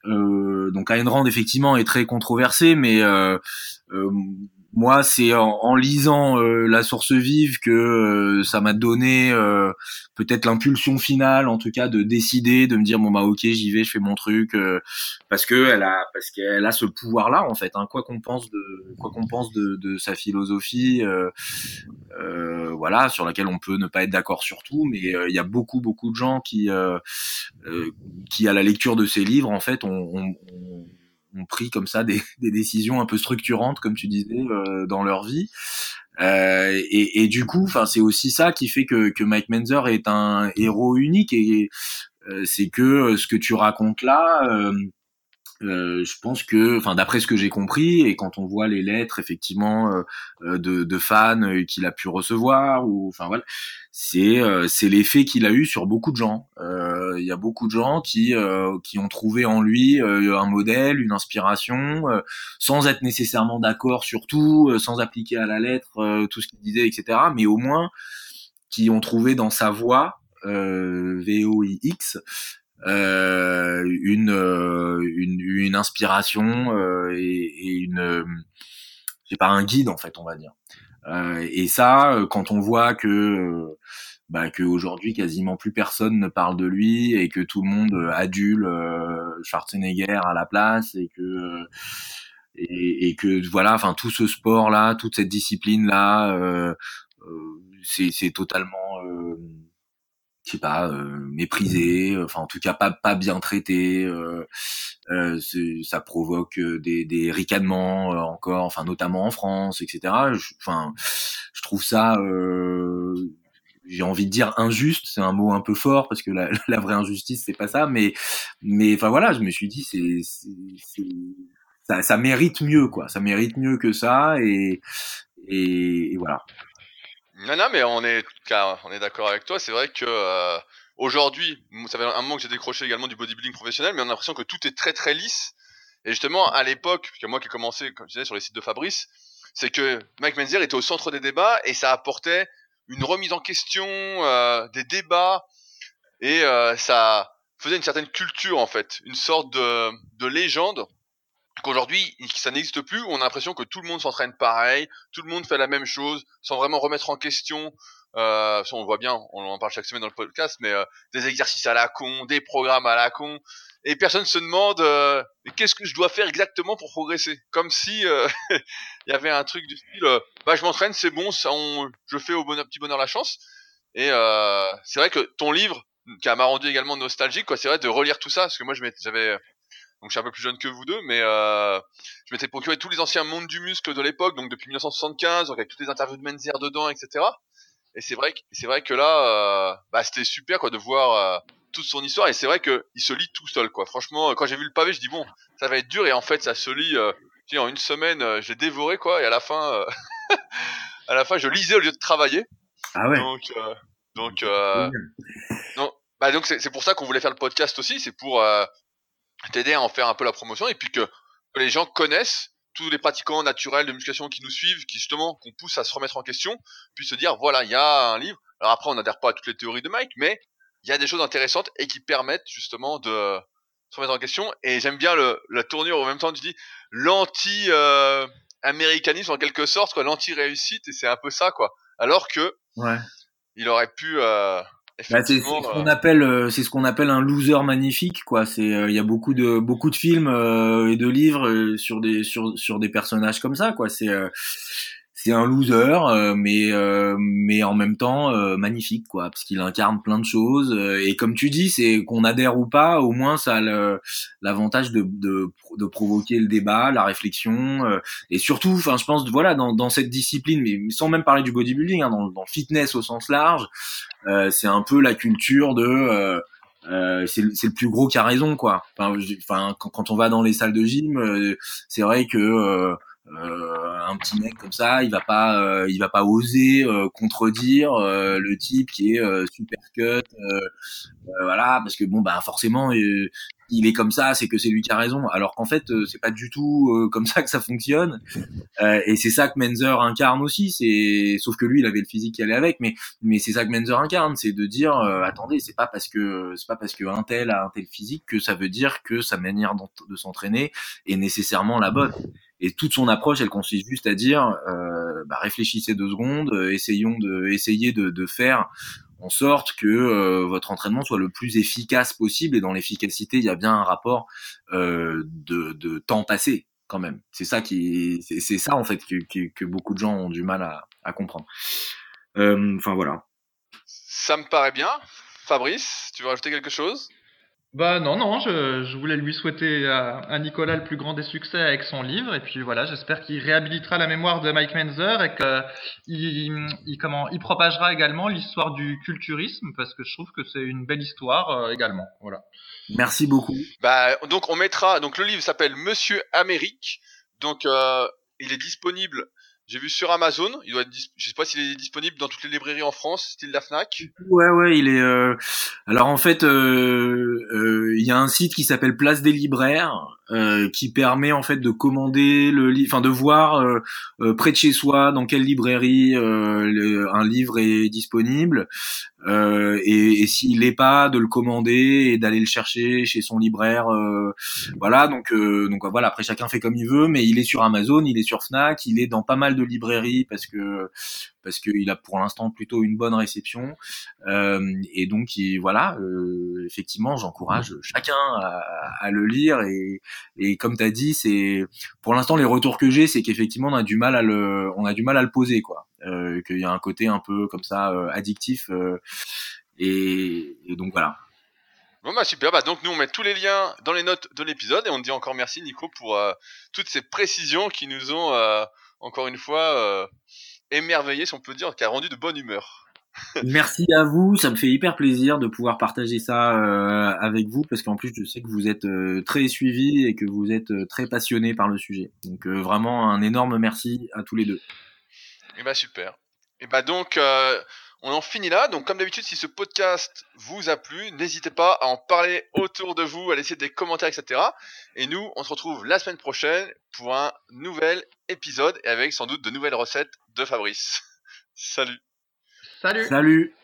Speaker 2: euh, donc Ayn Rand effectivement est très controversé, mais euh, euh, moi, c'est en, lisant euh, La Source Vive que euh, ça m'a donné euh, peut-être l'impulsion finale, en tout cas, de décider, de me dire bon bah ok, j'y vais, je fais mon truc, parce que elle a, parce qu'elle a ce pouvoir-là en fait. Hein, quoi qu'on pense de, quoi qu'on pense de, de, sa philosophie, voilà, sur laquelle on peut ne pas être d'accord sur tout, mais il y a beaucoup beaucoup de gens qui, qui à la lecture de ces livres, en fait, on, on ont pris comme ça des, des, décisions un peu structurantes, comme tu disais, euh, dans leur vie. Euh, et, et, du coup, enfin, c'est aussi ça qui fait que, que Mike Menzer est un héros unique. Et euh, c'est que euh, ce que tu racontes là, euh, euh, je pense que, enfin, d'après ce que j'ai compris, et quand on voit les lettres effectivement euh, de, de, fans qu'il a pu recevoir, ou enfin voilà, c'est c'est l'effet qu'il a eu sur beaucoup de gens. Il y a beaucoup de gens qui qui ont trouvé en lui un modèle, une inspiration, sans être nécessairement d'accord sur tout, sans appliquer à la lettre tout ce qu'il disait, etc. Mais au moins qui ont trouvé dans sa voix euh, VOIX euh, une, euh, une, une inspiration euh, et, et, une c'est pas un guide en fait on va dire. Euh, et ça quand on voit que bah, qu'aujourd'hui quasiment plus personne ne parle de lui et que tout le monde adule Schwarzenegger à la place et que et, et, que voilà enfin tout ce sport là toute cette discipline là euh, c'est totalement euh, je sais pas euh, méprisé enfin en tout cas pas pas bien traité euh, euh ça provoque euh, des, des ricanements encore enfin notamment en France etc enfin je, trouve ça j'ai envie de dire injuste c'est un mot un peu fort parce que la, la vraie injustice c'est pas ça mais mais enfin voilà je me suis dit c'est ça, ça mérite mieux quoi. Ça mérite mieux que ça et, et, et voilà
Speaker 1: non, non, mais on est, on est d'accord avec toi. C'est vrai que euh, aujourd'hui, ça fait un moment que j'ai décroché également du bodybuilding professionnel, mais on a l'impression que tout est très très lisse. Et justement, à l'époque, que moi qui ai commencé, comme je disais, sur les sites de Fabrice, c'est que Mike Menzer était au centre des débats et ça apportait une remise en question, euh, des débats, et euh, ça faisait une certaine culture en fait, une sorte de, de légende qu'aujourd'hui ça n'existe plus, on a l'impression que tout le monde s'entraîne pareil, tout le monde fait la même chose, sans vraiment remettre en question. Euh, on voit bien, on en parle chaque semaine dans le podcast, mais euh, des exercices à la con, des programmes à la con, et personne se demande euh, qu'est-ce que je dois faire exactement pour progresser? Comme si euh, il y avait un truc du style, euh, bah je m'entraîne, c'est bon, ça, on, je fais au bonheur, petit bonheur la chance. Et c'est vrai que ton livre, qui m'a rendu également nostalgique, quoi, c'est vrai de relire tout ça, parce que moi j'avais donc je suis un peu plus jeune que vous deux, mais euh, je m'étais procuré tous les anciens mondes du muscle de l'époque, donc depuis 1975, donc avec toutes les interviews de Menzer dedans, etc. Et c'est vrai que c'est vrai que là, euh, bah, c'était super quoi de voir euh, toute son histoire. Et c'est vrai que il se lit tout seul quoi. Franchement, quand j'ai vu le pavé, je dis bon, ça va être dur. Et en fait, ça se lit. Euh, en une semaine, euh, j'ai dévoré quoi. Et à la fin, euh, à la fin, je lisais au lieu de travailler.
Speaker 2: Ah ouais.
Speaker 1: Donc donc donc bah donc c'est pour ça qu'on voulait faire le podcast aussi. C'est pour t'aider à en faire un peu la promotion et puis que, les gens connaissent tous les pratiquants naturels de musculation qui nous suivent, qui justement qu'on pousse à se remettre en question, puis se dire voilà, il y a un livre. Alors après, on n'adhère pas à toutes les théories de Mike, mais il y a des choses intéressantes et qui permettent justement de se remettre en question. Et j'aime bien le, la tournure en même temps, tu dis l'anti euh, américanisme en quelque sorte, quoi, l'anti réussite, et c'est un peu ça, quoi. Alors que
Speaker 2: ouais.
Speaker 1: il aurait pu euh,
Speaker 2: bah, c'est ce qu'on euh, appelle, euh, c'est ce qu'on appelle un loser magnifique, quoi. C'est, euh, il y a beaucoup de beaucoup de films et de livres sur des sur sur des personnages comme ça, quoi. C'est c'est un loser, euh, mais euh, mais en même temps euh, magnifique quoi, parce qu'il incarne plein de choses. et comme tu dis, c'est qu'on adhère ou pas, au moins ça a l'avantage de, de, de provoquer le débat, la réflexion, et surtout, enfin je pense voilà dans, dans cette discipline, mais sans même parler du bodybuilding, hein, dans, dans le fitness au sens large, c'est un peu la culture de euh, c'est le plus gros qui a raison quoi. Enfin, quand, quand, on va dans les salles de gym, c'est vrai que euh, un petit mec comme ça, il va pas, euh, il va pas oser euh, contredire le type qui est super cut, voilà, parce que bon bah forcément il est comme ça, c'est que c'est lui qui a raison. Alors qu'en fait, c'est pas du tout comme ça que ça fonctionne. et c'est ça que Menzer incarne aussi. C'est sauf que lui, il avait le physique qui allait avec, mais mais c'est ça que Menzer incarne, c'est de dire attendez, c'est pas parce que c'est pas parce que un tel a un tel physique que ça veut dire que sa manière de s'entraîner est nécessairement la bonne. Et toute son approche, elle consiste juste à dire, euh, bah, réfléchissez deux secondes, essayons de, essayer de, de faire en sorte que euh, votre entraînement soit le plus efficace possible. Et dans l'efficacité, il y a bien un rapport euh, de, temps passé quand même. C'est ça qui, c'est ça en fait que, que, beaucoup de gens ont du mal à, à comprendre. Euh, enfin voilà.
Speaker 1: Ça me paraît bien. Fabrice, tu veux rajouter quelque chose?
Speaker 3: Bah non, non, je, je, voulais lui souhaiter à, Nicolas le plus grand des succès avec son livre, et puis voilà, j'espère qu'il réhabilitera la mémoire de Mike Menzer et qu'il il, comment, il propagera également l'histoire du culturisme, parce que je trouve que c'est une belle histoire euh, également. Voilà.
Speaker 2: Merci beaucoup.
Speaker 1: Bah, donc on mettra, donc le livre s'appelle Monsieur Amérique, donc euh, il est disponible j'ai vu sur Amazon, il doit être je sais pas s'il est disponible dans toutes les librairies en France, style la Fnac.
Speaker 2: Ouais ouais, il est. Euh... Alors en fait, euh, euh, il y a un site qui s'appelle Place des libraires euh, qui permet en fait de commander le livre, enfin de voir euh, euh, près de chez soi dans quelle librairie un livre est disponible et, et s'il n'est pas de le commander et d'aller le chercher chez son libraire. voilà donc donc voilà après chacun fait comme il veut, mais il est sur Amazon, il est sur Fnac, il est dans pas mal de librairies parce que parce qu'il a pour l'instant plutôt une bonne réception. Euh, et donc il, voilà, euh, effectivement, j'encourage chacun à, le lire. Et, et comme tu as dit, c'est pour l'instant les retours que j'ai, c'est qu'effectivement on a du mal à le, on a du mal à le poser, quoi. Euh, Qu'il y a un côté un peu comme ça addictif. Et, donc voilà.
Speaker 1: Bon bah super, bah donc nous on met tous les liens dans les notes de l'épisode et on dit encore merci Nico pour toutes ces précisions qui nous ont encore une fois euh, émerveillé, si on peut dire, qui a rendu de bonne humeur.
Speaker 2: Merci à vous, ça me fait hyper plaisir de pouvoir partager ça euh, avec vous parce qu'en plus je sais que vous êtes euh, très suivis et que vous êtes euh, très passionnés par le sujet. Donc vraiment un énorme merci à tous les deux.
Speaker 1: Et eh bah super. Et bah donc on en finit là. Donc, comme d'habitude, si ce podcast vous a plu, n'hésitez pas à en parler autour de vous, à laisser des commentaires, etc. Et nous, on se retrouve la semaine prochaine pour un nouvel épisode et avec sans doute de nouvelles recettes de Fabrice. Salut.
Speaker 3: Salut.
Speaker 2: Salut.